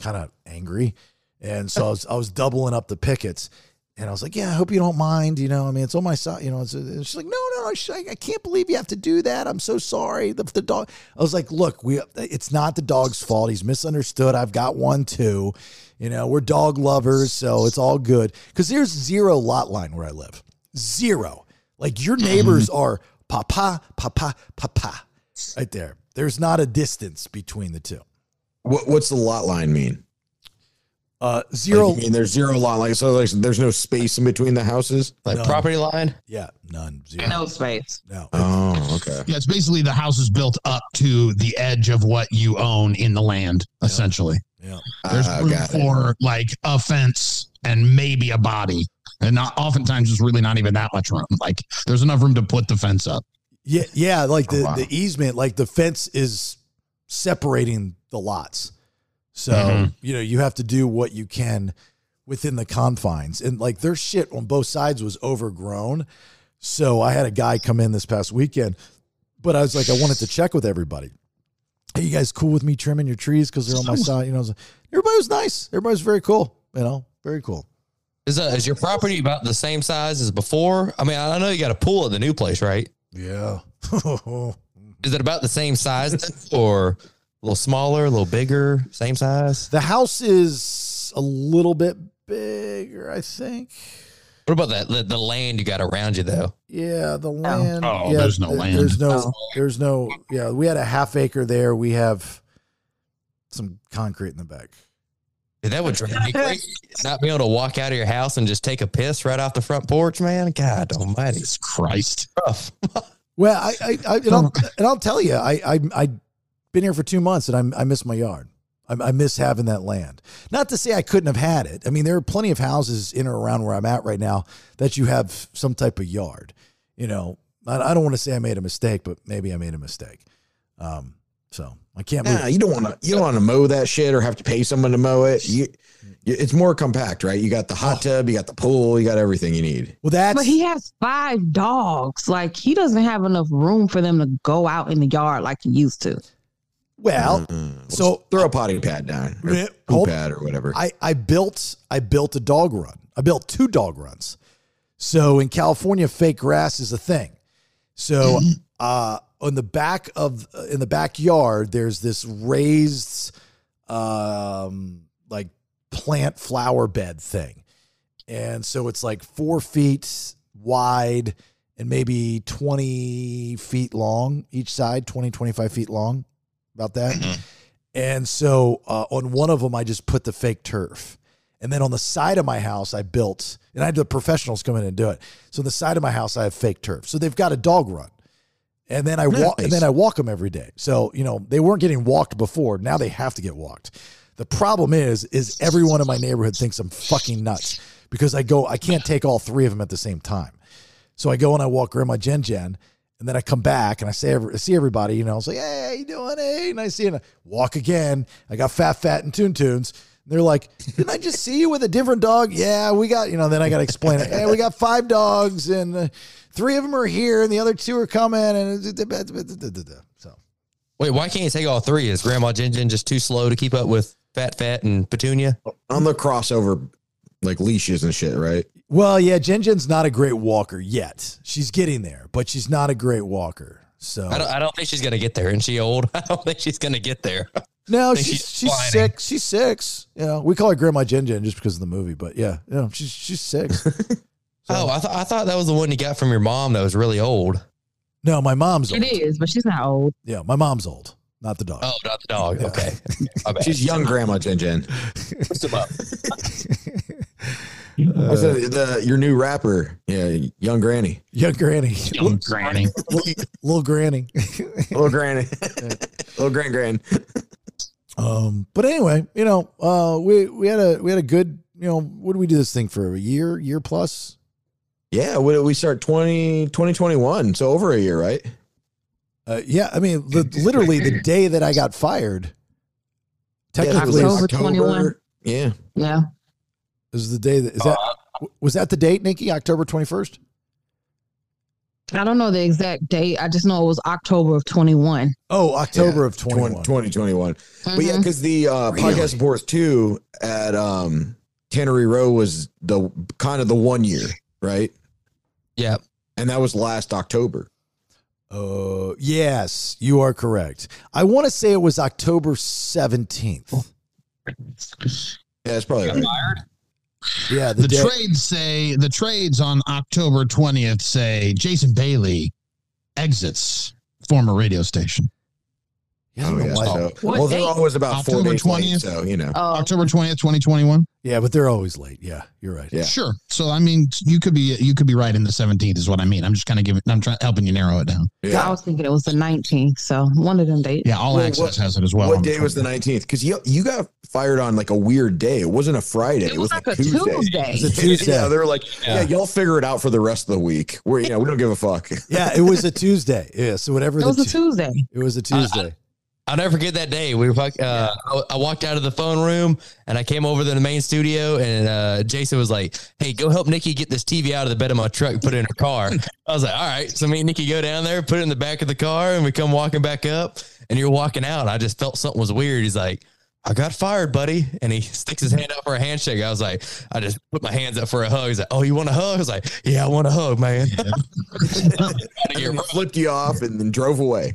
kind of angry, and so I was I was doubling up the pickets, and I was like, yeah, I hope you don't mind, you know, I mean, it's on my side, you know. It's, and she's like, no, no, I I can't believe you have to do that. I'm so sorry. The, the dog. I was like, look, we it's not the dog's fault. He's misunderstood. I've got one too. You know, we're dog lovers, so it's all good. Because there's zero lot line where I live. Zero. Like your neighbors are papa, papa, papa, right there. There's not a distance between the two. What, what's the lot line mean? Uh, Like, zero. you mean there's zero lot line, so like, there's no space in between the houses. Like No. property line. yeah, none. Zero. No space. No. Oh, okay. Yeah, it's basically the house is built up to the edge of what you own in the land, essentially. Yeah. There's Ah, room got it. for like a fence and maybe a body. And not oftentimes there's really not even that much room. Like there's enough room to put the fence up. Yeah, yeah, like the, Oh, wow. the easement, like the fence is separating the lots. So, Mhm. you know, you have to do what you can within the confines. And like their shit on both sides was overgrown. So I had a guy come in this past weekend, but I was like, I wanted to check with everybody. Hey, you guys cool with me trimming your trees because they're on my [LAUGHS] side? You know, I was like, everybody was nice. Everybody was very cool. You know, very cool. Is uh, is your property about the same size as before? I mean, I know you got a pool at the new place, right? Yeah. [LAUGHS] Is it about the same size or a little smaller, a little bigger, same size? the house is a little bit bigger, I think. What about that the, the land you got around you though? Yeah, the land. Oh, yeah, there's no th- land. There's no. Oh. There's no. Yeah, we had a half acre there. We have some concrete in the back. Dude, that would drive me [LAUGHS] crazy. Not be able to walk out of your house and just take a piss right off the front porch, man. God almighty. Jesus Christ. Rough. [LAUGHS] Well, I, I, I and, I'll, [LAUGHS] and I'll tell you, I, I, I been here for two months, and I, I miss my yard. I, I miss having that land. Not to say I couldn't have had it. I mean, there are plenty of houses in or around where I'm at right now that you have some type of yard. You know, I, I don't want to say I made a mistake, but maybe I made a mistake. Um, so I can't. Nah, you don't want to. You don't want to mow that shit or have to pay someone to mow it. You, you, it's more compact, right? You got the hot tub, you got the pool, you got everything you need. Well, that's But he has five dogs. Like he doesn't have enough room for them to go out in the yard like he used to. well. Mm. So throw a potty pad down, or Yeah, poo hold- pad, or whatever. I, I built I built a dog run. I built two dog runs. So in California, fake grass is a thing. So [LAUGHS] uh, on the back of in the backyard, there's this raised um, like plant flower bed thing, and so it's like four feet wide and maybe 20 feet long each side 20 25 feet long about that and so uh, on one of them, I just put the fake turf. And then on the side of my house, I built, and I had the professionals come in and do it. So on the side of my house, I have fake turf. So they've got a dog run. And then I walk, and then I walk them every day. So you know they weren't getting walked before. Now they have to get walked. The problem is, is everyone in my neighborhood thinks I'm fucking nuts because I go, I can't take all three of them at the same time. So I go and I walk Grandma Jen Jen, and then I come back and I say, I see everybody, you know, I was like, hey, how you doing? Hey, nice seeing you. Walk again. I got Fat Fat and Toon Tunes. They're like, didn't I just see you with a different dog? Yeah, we got, you know, then I got to explain it. Hey, we got five dogs and uh, three of them are here and the other two are coming. And so Wait, why can't you take all three? Is Grandma Jin Jin just too slow to keep up with Fat Fat and Petunia? On the crossover, like leashes and shit, right? Well, yeah, Jen Jen's not a great walker yet. She's getting there, but she's not a great walker. So I don't. I don't think she's gonna get there. And she old. [LAUGHS] I don't think she's gonna get there. no, she's she's she's whining. six. She's six. You know, we call her Grandma Jen Jen just because of the movie, but yeah, you know, she's she's six. [LAUGHS] Oh, I thought I thought that was the one you got from your mom that was really old. no, my mom's old. It is, but she's not old. Yeah, my mom's old, not the dog. Oh, not the dog. Yeah. Okay. [LAUGHS] My. She's young, Grandma Jen Jen. Put him up. What's the, the your new rapper? Yeah, young Granny, Young Granny, Young granny. [LAUGHS] little Granny. little Granny, [LAUGHS] little Grand Grand. Um, but anyway, you know, uh, we we had a we had a good, you know, what did we do this thing for a year, year plus? Yeah, what we start 20, 2021? So over a year, right? Uh, yeah, I mean, the, literally the day that I got fired. Yeah, it was Technically, like October 21. Yeah, Yeah. Is the day that is that was that the date, Nicky? October twenty first. I don't know the exact date. I just know it was October of 21. Oh, October of 20, 21. 2021. But yeah, because the uh, podcast reports too at um, Tannery Row was the kind of the one year, right? Yeah. And that was last October. Uh, yes, you are correct. I want to say it was October 17th. Yeah, it's probably right. Yeah, the, The day. trades say the trades on October 20th say Jason Bailey exits former radio station. Oh, yeah, I don't Oh, know yeah. why- So, What well, they're date? always about four October days late, 20th? so you know. Oh, October 20th, 2021. yeah, but they're always late. Yeah, you're right. Yeah. Sure. So I mean, you could be you could be right in the 17th is what I mean. I'm just kind of giving I'm trying helping you narrow it down. Yeah. I was thinking it was the 19th. So one of them dates. Yeah, all Well, access what- has it as well. what on day was the 19th? Because you you got fired on like a weird day. It wasn't a Friday. It was like a Tuesday. Tuesday. It was a [LAUGHS] Tuesday. yeah, they were like, yeah. y'all figure it out for the rest of the week. We're you know we don't give a fuck. Yeah, it was a Tuesday. Yeah, so whatever It was a Tuesday. it was a Tuesday. I'll never forget that day. We were, fuck- uh, I, I walked out of the phone room and I came over to the main studio and uh, Jason was like, "Hey, go help Nicky get this TV out of the bed of my truck and put it in her car." [LAUGHS] I was like, "All right." So me and Nicky go down there, put it in the back of the car, and we come walking back up. And you're walking out. I just felt something was weird. He's like, "I got fired, buddy," and he sticks his hand out for a handshake. I was like, I just put my hands up for a hug. He's like, "Oh, you want a hug?" I was like, "Yeah, I want a hug, man." [LAUGHS] [LAUGHS] And then flipped you off and then drove away.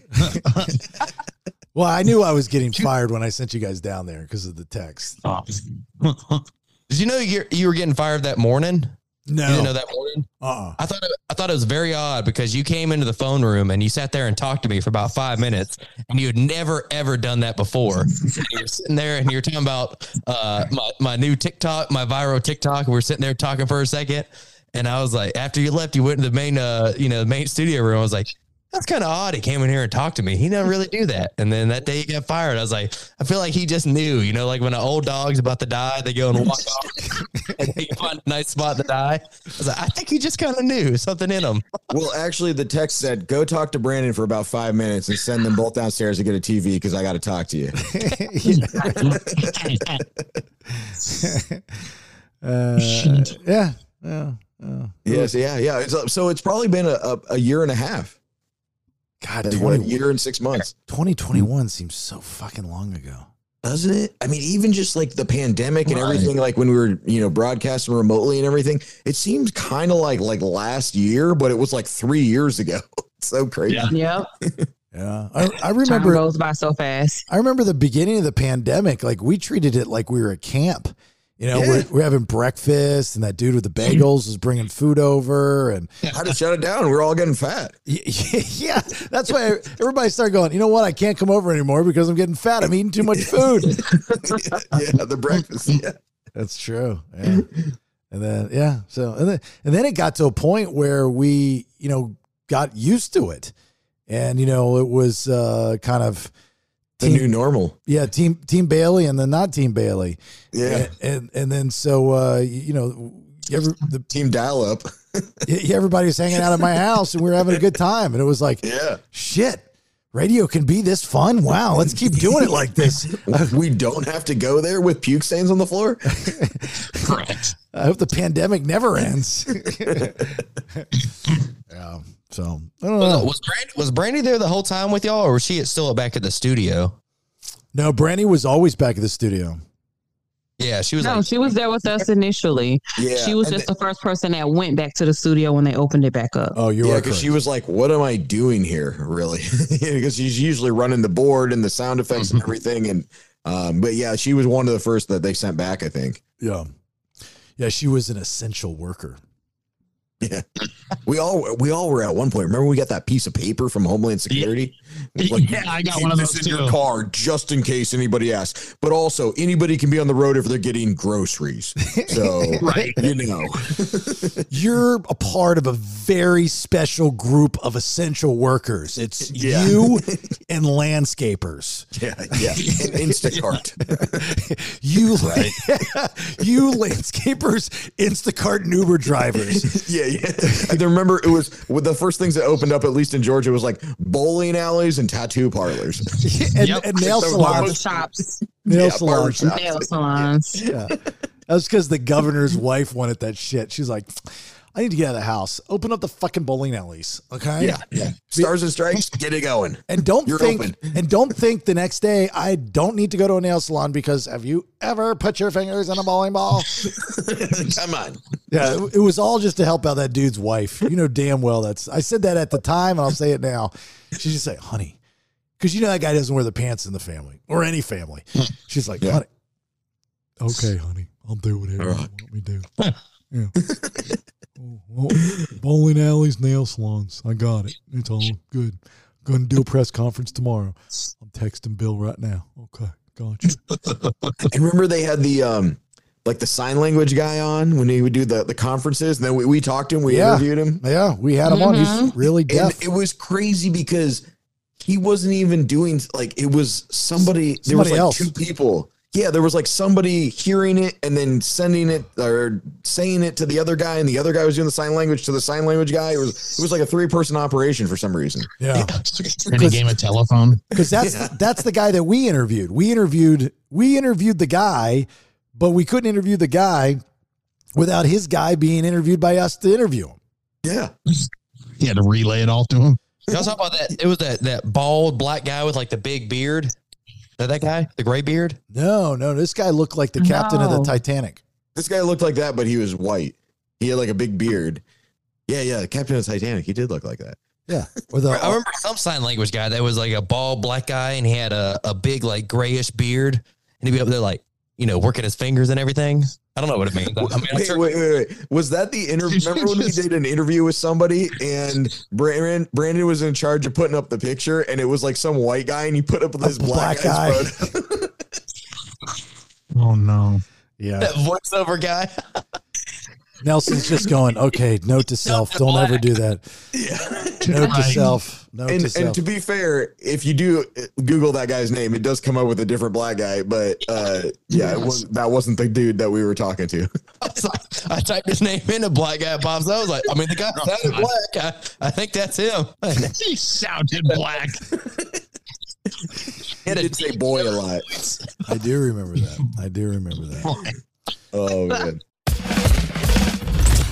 Well, I knew I was getting fired when I sent you guys down there because of the text. [LAUGHS] Did you know you you were getting fired that morning? No, You didn't know that morning? uh-uh. I thought it, I thought it was very odd because you came into the phone room and you sat there and talked to me for about five minutes, and you had never ever done that before. You were sitting there and you're talking about uh, my my new TikTok, my viral TikTok. We were sitting there talking for a second, and I was like, after you left, you went to the main uh you know the main studio room. I was like. That's kind of odd. He came in here and talked to me. He never really do that. And then that day he got fired. I was like, I feel like he just knew, you know, like when an old dog's about to die, they go and walk off [LAUGHS] and they find a nice spot to die. I was like, I think he just kind of knew something in him. Well, actually, the text said, "Go talk to Branden for about five minutes and send them both downstairs to get a TV because I got to talk to you." [LAUGHS] [LAUGHS] Uh, yeah, yeah, yeah. yes, yeah, yeah. It's, so it's probably been a, a, a year and a half. God, Like, what, a 20, year and six months. 2021 seems so fucking long ago. doesn't it? I mean, even just like the pandemic and Right. everything, like when we were, you know, broadcasting remotely and everything, it seems kind of like like last year, but it was like three years ago. [LAUGHS] It's so crazy. Yeah. Yep. [LAUGHS] Yeah, I, I Time remember. goes by so fast. I remember the beginning of the pandemic. Like we treated it like we were at camp. You know, Yeah. we're, we're having breakfast, and that dude with the bagels was bringing food over, and [LAUGHS] Had to shut it down. We're all getting fat. [LAUGHS] Yeah, that's why everybody started going. You know what? I can't come over anymore because I'm getting fat. I'm eating too much [LAUGHS] food. yeah, the breakfast. Yeah. that's true. Yeah. And then yeah, so and then and then it got to a point where we you know got used to it, and you know it was uh, kind of The team, new normal. yeah team team Bailey and then not team Bailey. Yeah. and and, and then so uh, you, you know. Every, the, Team dial up. [LAUGHS] everybody was hanging out at my house and we were having a good time and it was like Yeah. shit radio can be this fun wow let's keep doing it like this [LAUGHS] we don't have to go there with puke stains on the floor. Correct. [LAUGHS] i hope the pandemic never ends yeah so i don't know Was Brandy, was Brandy there the whole time with y'all, or was she still back at the studio? no brandy was always back at the studio Yeah, she was No, like, she was there with us initially. Yeah. she was and just the first person that went back to the studio when they opened it back up. oh you yeah, because she was like, "What am I doing here, really?" [LAUGHS] Because she's usually running the board and the sound effects and everything. And um, but yeah, she was one of the first that they sent back. I think. yeah yeah she was an essential worker Yeah, we all we all were at one point. Remember, we got that piece of paper from Homeland Security. It was [LAUGHS] Yeah, I got one of those in your car just in case anybody asks. But also, anybody can be on the road if they're getting groceries. [LAUGHS] So you know, [LAUGHS] you're a part of a very special group of essential workers it's Yeah. you and landscapers yeah, yeah. And Instacart. you you landscapers instacart and uber drivers Yeah, [LAUGHS] yeah. I remember it was with the first things that opened up, at least in Georgia, was like bowling alleys and tattoo parlors. and, Yep. and nail So salons shops, nail Yeah, salons barbershops. nail salons. yeah That's because the governor's wife wanted that shit. She's like, I need to get out of the house. Open up the fucking bowling alleys. Okay. Yeah, yeah. Stars and stripes, get it going. And don't You're think open. and don't think the next day I don't need to go to a nail salon because have you ever put your fingers in a bowling ball? [LAUGHS] Come on. Yeah, it, it was all just to help out that dude's wife. You know damn well that's I said that at the time and I'll say it now. She just say, honey, because you know that guy doesn't wear the pants in the family or any family. Hmm. She's like, Yeah. honey. Okay, honey, I'll do whatever you want me to do. [LAUGHS] Yeah. [LAUGHS] Oh, well, bowling alleys, nail salons. I got it. It's all good. Going to do a press conference tomorrow. I'm texting Bill right now. Okay, gotcha. [LAUGHS] And remember they had the um like the sign language guy on when he would do the the conferences, and then we, we talked to him, we Yeah. interviewed him. Yeah, we had him on. He's really good. And deaf. it was crazy because he wasn't even doing like it was somebody there was like else. two people. Yeah, there was like somebody hearing it and then sending it or saying it to the other guy, and the other guy was doing the sign language to the sign language guy. It was it was like a three person operation for some reason. yeah. [LAUGHS] In a game of telephone. because that's that's the guy that we interviewed. We interviewed we interviewed the guy, but we couldn't interview the guy without his guy being interviewed by us to interview him. Yeah, he had to relay it all to him. [LAUGHS] Y'all talk about that? It was that that bald black guy with like the big beard. That that guy, the gray beard. No, no, this guy looked like the captain of the Titanic. this guy looked like that, but he was white. He had like a big beard. Yeah, yeah, the captain of Titanic. He did look like that. Yeah, or the I remember some sign language guy that was like a bald black guy, and he had a, a big like grayish beard, and he'd be up there like you know working his fingers and everything. I don't know what it means. [LAUGHS] I mean, wait, sure- wait, wait, wait. Was that the interview? [LAUGHS] Remember when we did an interview with somebody and Branden Branden was in charge of putting up the picture and it was like some white guy and he put up this black, black guy. [LAUGHS] Oh no. yeah. that voiceover guy. Nelson's just going, okay, note to self, don't ever do that. Yeah. Note to self, note to self. and to be fair, if you do Google that guy's name, it does come up with a different black guy. But uh, yeah, it was that wasn't the dude that we were talking to. [LAUGHS] I, like, I typed his name in, a black guy pops. up. I was like, I mean, the guy sounded black. I, I think that's him. [LAUGHS] He sounded black. He did say boy a lot. I do remember that. I do remember that. Oh man.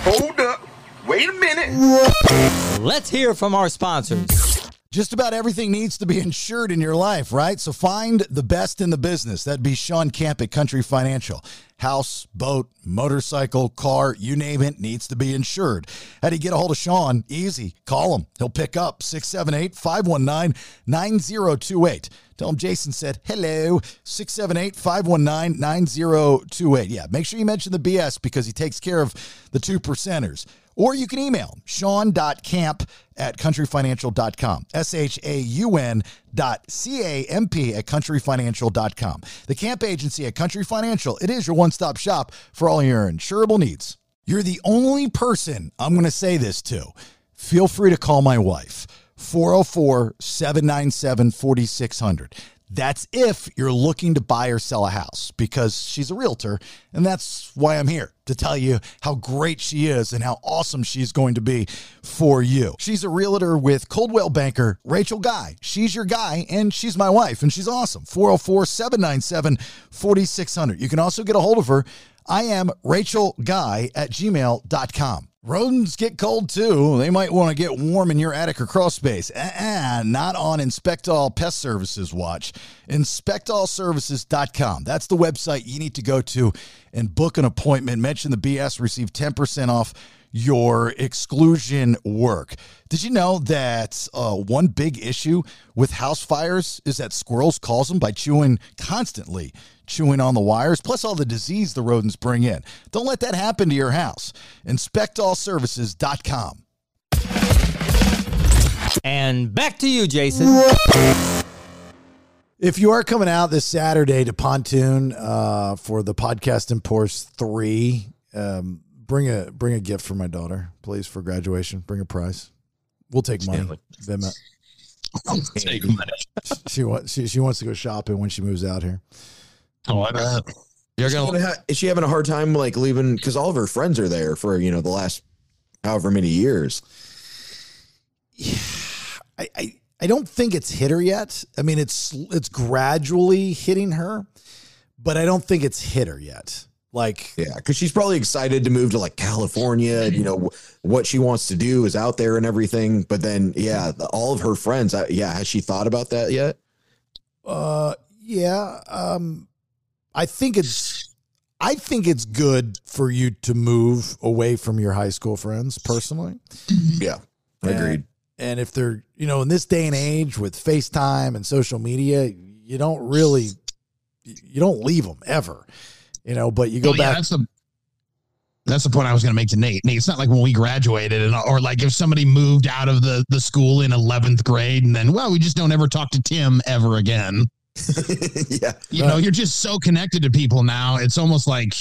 Hold up. Wait a minute. Let's hear from our sponsors. Just about everything needs to be insured in your life, right? So find the best in the business. That'd be Shaun Camp at Country Financial. House, boat, motorcycle, car, you name it, needs to be insured. How do you get a hold of Sean? Easy. Call him. He'll pick up 678 519 9028. Tell him Jason said hello. 678 519 9028. Yeah, make sure you mention the BS because he takes care of the two percenters. Or you can email shaun.camp at countryfinancial.com. S H A U N dot C A M P at countryfinancial.com. The camp agency at Country Financial, it is your one stop shop for all your insurable needs. You're the only person I'm going to say this to. Feel free to call my wife, 404 797 4600. That's if you're looking to buy or sell a house because she's a realtor. And that's why I'm here to tell you how great she is and how awesome she's going to be for you. She's a realtor with Coldwell Banker, Rachel Guy. She's your guy and she's my wife and she's awesome. 404 797 4600. You can also get a hold of her. I am Rachel Guy at gmail.com. Rodents get cold too. They might want to get warm in your attic or crawl space. Uh-uh, not on Inspectall Pest Services watch. InspectallServices.com. That's the website you need to go to and book an appointment. Mention the BS, receive 10% off your exclusion work. Did you know that uh, one big issue with house fires is that squirrels cause them by chewing constantly, chewing on the wires, plus all the disease the rodents bring in? Don't let that happen to your house. InspectAllServices.com. And back to you, Jason. If you are coming out this Saturday to Pontoon uh, for the podcast in Pours three, um, bring a bring a gift for my daughter, please, for graduation. Bring a prize. We'll take money. Venmo. [LAUGHS] Take money. She wants she, she wants to go shopping when she moves out here. Oh, I bet. You're Is she gonna gonna ha- is she having a hard time like leaving? Because all of her friends are there for you know the last however many years. Yeah, I, I I don't think it's hit her yet. I mean, it's it's gradually hitting her, but I don't think it's hit her yet. Like, Yeah, because she's probably excited to move to like California. and, You know what she wants to do is out there and everything. But then, yeah, the- all of her friends. uh, Yeah, has she thought about that yet? uh, yeah, um, I think it's, I think it's good for you to move away from your high school friends. Personally, mm-hmm. Yeah, agreed. And if they're, you know, in this day and age with FaceTime and social media, you don't really, you don't leave them ever, you know. But you go Well, yeah, back. that's the that's the point I was going to make to Nate. Nate, it's not like when we graduated, and or like if somebody moved out of the the school in eleventh grade, and then well, we just don't ever talk to Tim ever again. [LAUGHS] yeah, You know, you're just so connected to people now. It's almost like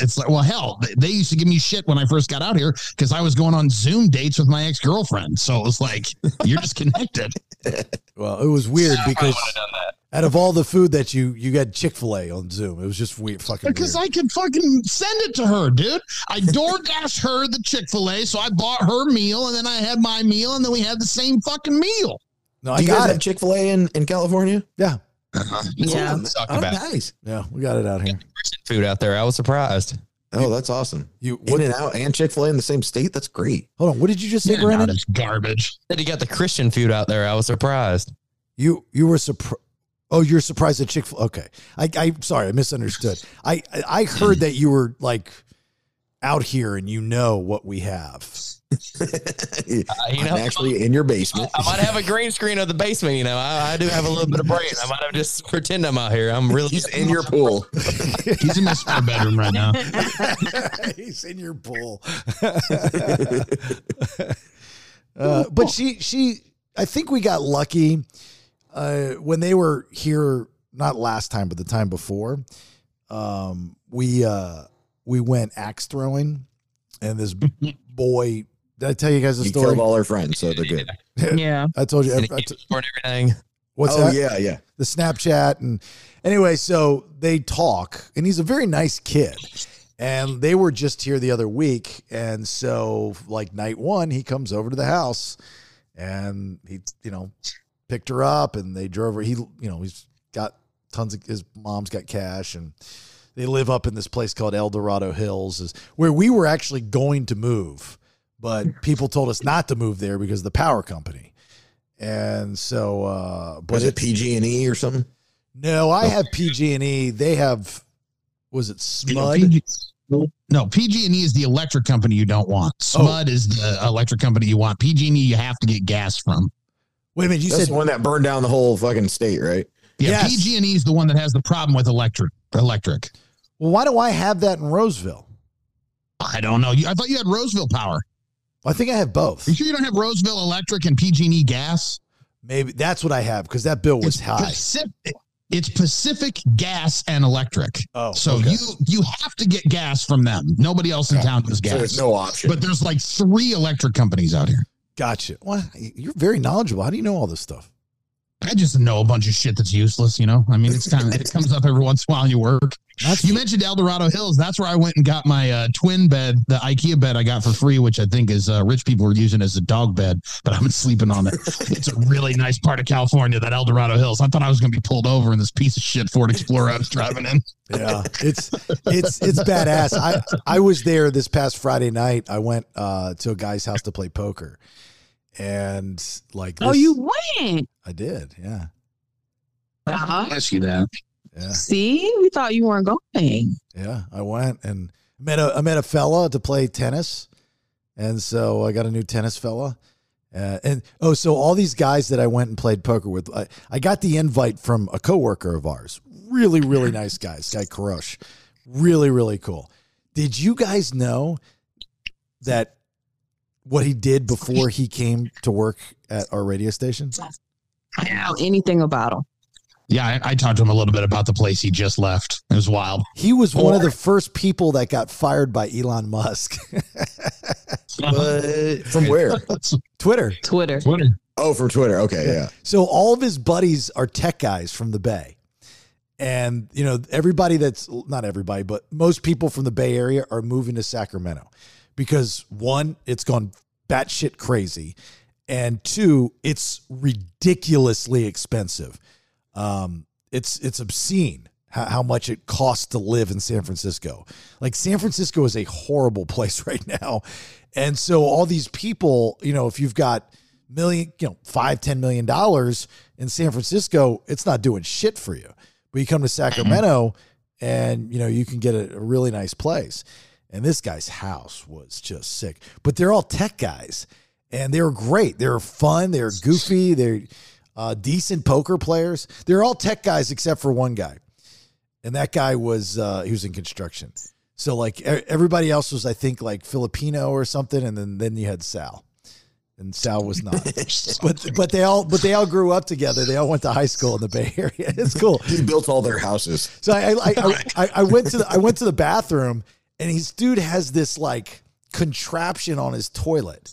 it's like well, hell, they- they used to give me shit when I first got out here because I was going on Zoom dates with my ex girlfriend. So it was like you're just connected. [LAUGHS] Well, it was weird because would've done that. out of all the food that you you got Chick Fil A on Zoom, it was just weird, fucking Because weird. I could fucking send it to her, dude. I DoorDash her the Chick fil A, so I bought her meal and then I had my meal and then we had the same fucking meal. no, Do I you got have it. Chick Fil A in in California? Yeah, Uh-huh. Yeah. Talk Oh, about nice. yeah, we got it out here. food out there. I was surprised. Oh, that's awesome. You In and Out and Chick Fil A in the same state. That's great. hold on? What did you just say, Yeah, Branden? no, that's garbage. That he got the Christian food out there. I was surprised. You you were surprised. Oh, you're surprised at Chick fil A. Okay, I I sorry, I misunderstood. I I I heard [LAUGHS] that you were like out here and you know what we have. [LAUGHS] Uh, you I'm know, actually in your basement. I might have a green screen of the basement. You know, I, I do have a little bit of brain. I might have just [LAUGHS] pretend I'm out here. I'm really He's in your pool. [LAUGHS] He's in my spare bedroom right now. He's in your pool. uh, but she she I think we got lucky uh, when they were here not last time but the time before. Um, we uh, we went axe throwing and this boy did I tell you guys the You story? killed all our friends, so they're good. Yeah. [LAUGHS] I told you. I, and I t- everything. what's oh that? yeah, yeah. the Snapchat and anyway, so they talk and he's a very nice kid. And they were just here the other week. And so like night one, he comes over to the house and he, you know, picked her up and they drove her. He, you know, he's got tons of his mom's got cash and they live up in this place called El Dorado Hills, is where we were actually going to move, but [LAUGHS] people told us not to move there because of the power company. And so, uh, but Was it PG and E or something? no, I have PG and E. They have was it SMUD? No, PG and E is the electric company you don't want. Oh. SMUD is the electric company you want. PG and E you have to get gas from. Wait a minute, you That's said the one that burned down the whole fucking state, right? Yeah, Yes. PG and E is the one that has the problem with electric. Electric. well, why do I have that in Roseville? I don't know. I thought you had Roseville Power. I think I have both. Are you sure you don't have Roseville Electric and PG and E gas? Maybe that's what I have because that bill was it's high. Pacific, it's Pacific Gas and Electric. Oh, So okay. you you have to get gas from them. Nobody else in town does So gas. there's no option. but there's like three electric companies out here. Gotcha. Well, you're very knowledgeable. How do you know all this stuff? I just know a bunch of shit that's useless, you know. I mean, it's kind of it comes up every once in a while in your work. That's You mentioned El Dorado Hills. That's where I went and got my uh, twin bed, the IKEA bed I got for free, which I think is uh, rich people are using as a dog bed, but I've been sleeping on it. [LAUGHS] it's a really nice part of California, that El Dorado Hills. I thought I was going to be pulled over in this piece of shit Ford Explorer I was driving in. yeah. It's it's it's badass. I I was there this past Friday night. I went uh, to a guy's house to play poker, and like Oh, you went. I did. Yeah. Uh-huh. Ask you that. Yeah. See, we thought you weren't going. Yeah, I went and met a I met a fella to play tennis, and so I got a new tennis fella. Uh, and oh, so all these guys that I went and played poker with, I, I got the invite from a coworker of ours. Really, really nice guy, this guy Karush. Really, really cool. Did you guys know that what he did before he came to work at our radio station? I don't know anything about him. Yeah, I, I talked to him a little bit about the place he just left. It was wild. He was one of the first people that got fired by Elon Musk. [LAUGHS] But from where? Twitter. Twitter. Twitter. Oh, from Twitter. Okay, yeah. So all of his buddies are tech guys from the Bay. And, you know, everybody that's not everybody, but most people from the Bay Area are moving to Sacramento because one, it's gone batshit crazy. And two, it's ridiculously expensive. Um, it's it's obscene. how, how much it costs to live in San Francisco. Like San Francisco is a horrible [LAUGHS] place right now. And so all these people, you know, if you've got million, you know, five, ten million dollars in San Francisco, it's not doing shit for you. But you come to [CLEARS THROAT] Sacramento and you know you can get a, a really nice place. And this guy's house was just sick. But they're all tech guys. And they were great. They were fun. They were goofy. They're uh, decent poker players. They're all tech guys except for one guy and that guy was uh, he was in construction. So like everybody else was, I think, like Filipino or something, and then then you had Sal, and Sal was not. [LAUGHS] but but they all but they all grew up together. They all went to high school in the Bay Area. [LAUGHS] It's cool. He built all their houses. So I I, I, I, I went to the, I went to the bathroom, and his dude has this like contraption on his toilet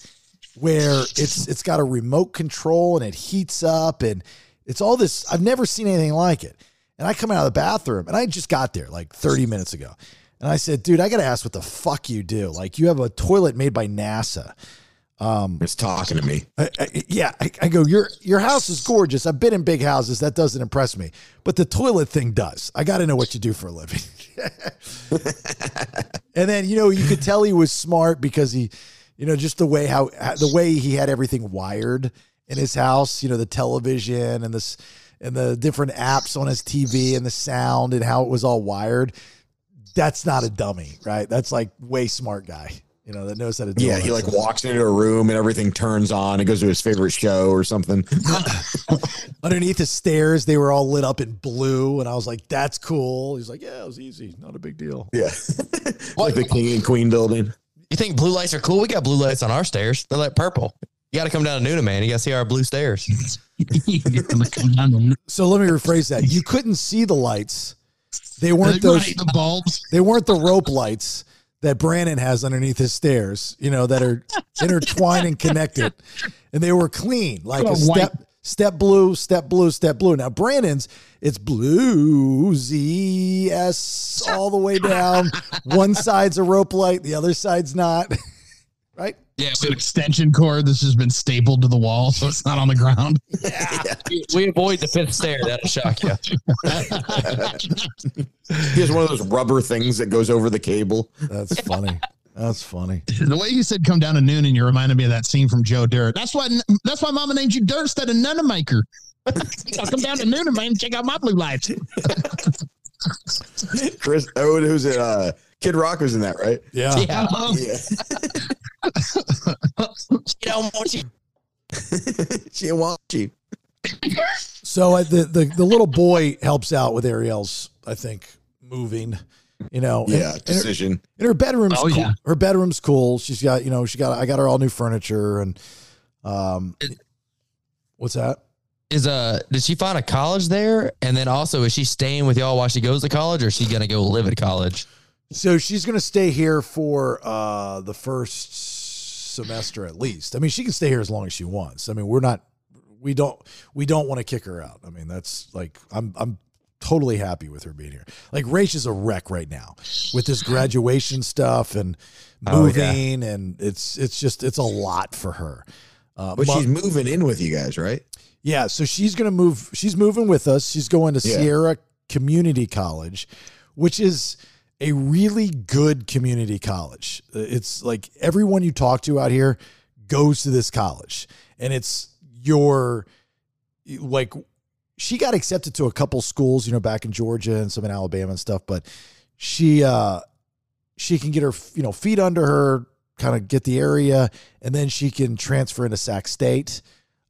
where it's it's got a remote control and it heats up and it's all this. I've never seen anything like it. And I come out of the bathroom and I just got there like 30 minutes ago. And I said, dude, I got to ask what the fuck you do. Like, you have a toilet made by NASA. Um, it's talking to me. I, I, yeah, I, I, go. Your your house is gorgeous. I've been in big houses. That doesn't impress me, but the toilet thing does. I got to know what you do for a living. [LAUGHS] and then you know you could tell he was smart because he, you know, just the way how the way he had everything wired in his house. You know, the television and this and the different apps on his TV and the sound and how it was all wired. That's not a dummy, right? That's like way smart guy, you know, that knows how to do Yeah, he like stuff. walks into a room and everything turns on. It goes to his favorite show or something. [LAUGHS] Underneath the stairs, they were all lit up in blue, and I was like, "That's cool." He's like, "Yeah, it was easy, not a big deal." Yeah, [LAUGHS] like the king and queen building. You think blue lights are cool? We got blue lights on our stairs. They're like purple. You got to come down to Newnan, man. You got to see our blue stairs. [LAUGHS] so let me rephrase that. You couldn't see the lights. They weren't those the bulbs. They weren't the rope lights that Branden has underneath his stairs. You know that are [LAUGHS] intertwined and connected, and they were clean, like oh, a step step blue, step blue, step blue. Now Brandon's it's blue Z S all the way down. [LAUGHS] One side's a rope light, the other side's not. [LAUGHS] right? Yeah, with an extension cord. This has been stapled to the wall, so it's not on the ground. [LAUGHS] Yeah, we avoid the fifth stair. That'll shock you. [LAUGHS] he has one of those rubber things that goes over the cable. That's funny. That's funny. The way you said "come down to Newnan" and you reminded me of that scene from Joe Dirt. That's why. That's why Mama named you Dirt instead of Nunemaker. [LAUGHS] I'll come down to noon and man, check out my blue lights. Chris, oh, who's it? Uh, Kid Rock was in that, right? Yeah. Yeah. yeah. She don't want you. [LAUGHS] she don't want you. So uh, the, the the little boy helps out with Ariel's, I think, moving. You know, yeah, and, decision. And her, and her bedroom's Oh, cool. yeah. Her bedroom's cool. She's got, you know, she got. I got her all new furniture and, um, what's that? Is uh, did she find a college there? And then also, is she staying with y'all while she goes to college, or is she gonna go live at college? So she's going to stay here for uh, the first semester at least. I mean, she can stay here as long as she wants. I mean, we're not, we don't, we don't want to kick her out. I mean, that's like, I'm, I'm totally happy with her being here. Like, Rach is a wreck right now with this graduation stuff and Oh, yeah. moving, and it's, it's just, it's a lot for her. Uh, But Mo- she's moving in with you guys, right? yeah, so she's going to move. She's moving with us. She's going to Yeah. Sierra Community College, which is a really good community college. It's like everyone you talk to out here goes to this college, and it's your like she got accepted to a couple schools, you know, back in Georgia and some in Alabama and stuff, but she uh she can get her, you know, feet under her, kind of get the area, and then she can transfer into Sac State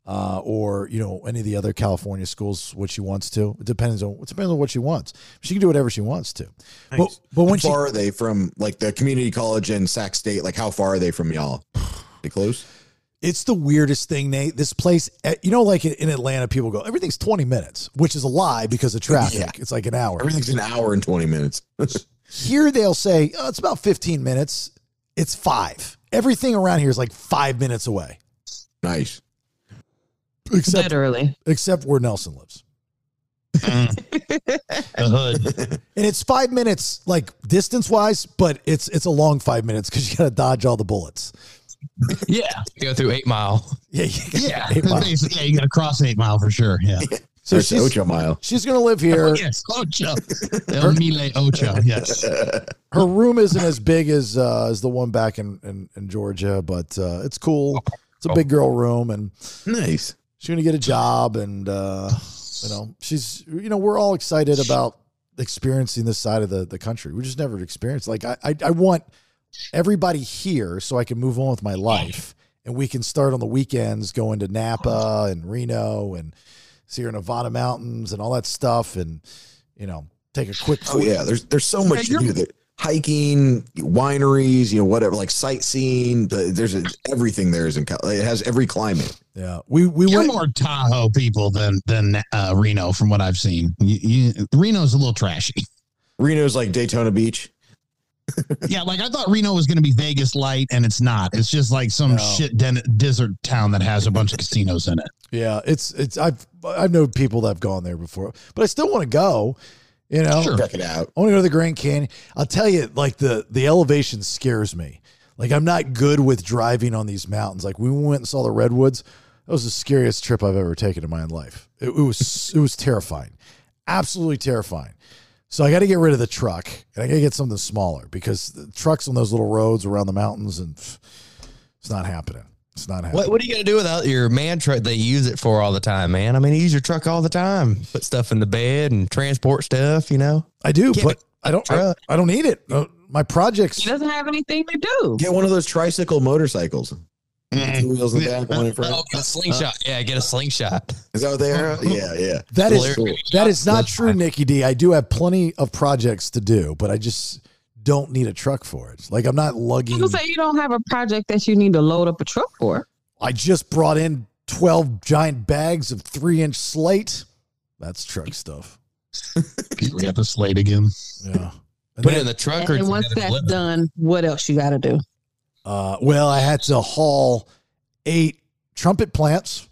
uh, or you know any of the other California schools what she wants to. It depends on it depends on what she wants. She can do whatever she wants to. But but when How she far are they from like the community college in Sac State? Like how far are they from y'all? They close? it's the weirdest thing, Nate. This place, eh, you know, like in- in Atlanta, people go everything's twenty minutes, which is a lie because of traffic. Yeah. It's like an hour. Everything's an hour and 20 minutes. [LAUGHS] Here they'll say oh, it's about fifteen minutes. It's five. Everything around here is like five minutes away, nice. Except Literally. except where Nelson lives. [LAUGHS] The hood. And it's five minutes, like distance wise, but it's it's a long five minutes because you got to dodge all the bullets. Yeah. Go through Eight Mile. Yeah, you Yeah. eight miles. Basically, yeah, you got to cross eight mile for sure. Yeah. So There's she's Ocho Mile. she's gonna live here. Oh, yes, Ocho. [LAUGHS] El Mile Ocho. Yes. Her room isn't as big as uh, as the one back in in, in Georgia, but uh, it's cool. It's a big girl room, and Nice. She's gonna get a job, and uh, you know she's you know we're all excited about experiencing this side of the the country. We just never experienced. Like I I, I want everybody here so I can move on with my life, and we can start on the weekends going to Napa and Reno and Sierra Nevada mountains and all that stuff, and you know take a quick. Oh yeah, there's there's so much to do there. Hiking, wineries, you know, whatever, like sightseeing. The, there's a, everything there is in. Cal- It has every climate. Yeah, we we You're went. more Tahoe people than than uh, Reno, from what I've seen. You, you, Reno's a little trashy. Reno's like Daytona Beach. [LAUGHS] yeah, like I thought Reno was going to be Vegas light, and it's not. It's just like some No. shit den- desert town that has a bunch of casinos in it. Yeah, it's it's I've I've known people that have gone there before, but I still want to go. You know, Sure. Check it out. I want to go to the Grand Canyon. I'll tell you, like the the elevation scares me. Like I'm not good with driving on these mountains. Like we went and saw the redwoods. That was the scariest trip I've ever taken in my life. It, it was it was terrifying, absolutely terrifying. So I got to get rid of the truck and I got to get something smaller because the trucks on those little roads around the mountains and pff, it's not happening. It's not happening. What, what are you going to do without your man truck that you use it for all the time, man? I mean, you use your truck all the time. Put stuff in the bed and transport stuff, you know? I do, Can't but I don't. I. I don't need it. Uh, my projects. He doesn't have anything to do. Get one of those tricycle motorcycles. Two wheels in the back, one in front. Oh, get a slingshot. Yeah, get a slingshot. Is that what they are? Yeah, yeah. That is Hilarious. that is not That's true, fine. Nicky D. I do have plenty of projects to do, but I just don't need a truck for it. Like I'm not lugging. You say you don't have a project that you need to load up a truck for. I just brought in twelve giant bags of three inch slate. That's truck stuff. We got the slate again. Yeah. And Put it in the truck or And once that's done, what else you got to do? uh, well, I had to haul eight trumpet plants.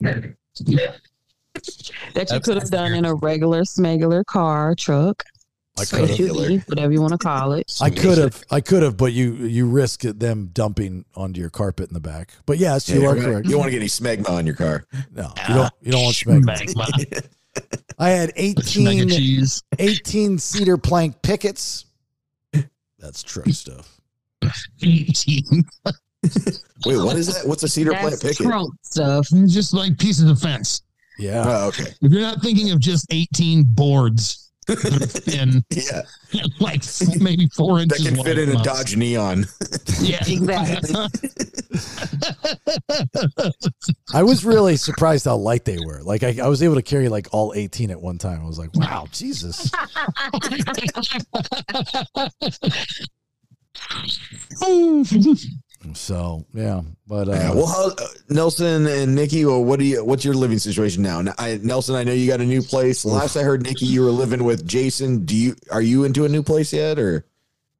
That you could have done in a regular smuggler car, truck, I could have. Whatever you want to call it. I could have. I could have, but you you risk them dumping onto your carpet in the back. But yes, you Yeah, are you don't- correct. You don't want to get any smegma on your car. No, you don't. You don't want smegma. [LAUGHS] I had Mega 18, cheese. 18 cedar plank pickets. That's truck stuff. 18. [LAUGHS] Wait, what is that? What's a cedar plant picket? trunk stuff. Just like pieces of fence. Yeah. Oh, okay. If you're not thinking of just 18 boards [LAUGHS] in Yeah, [LAUGHS] like maybe four inches. that inches can fit in a amounts. Dodge Neon. [LAUGHS] Yeah, Exactly. I was really surprised how light they were. Like I, I was able to carry like all 18 at one time. I was like, wow, Jesus. So yeah, but uh, Yeah, well, how, uh, Nelson and Nicky, well, what do you? What's your living situation now? N- I, Nelson, I know you got a new place. Last I heard, Nicky, you were living with Jason. Do you? Are you into a new place yet, or?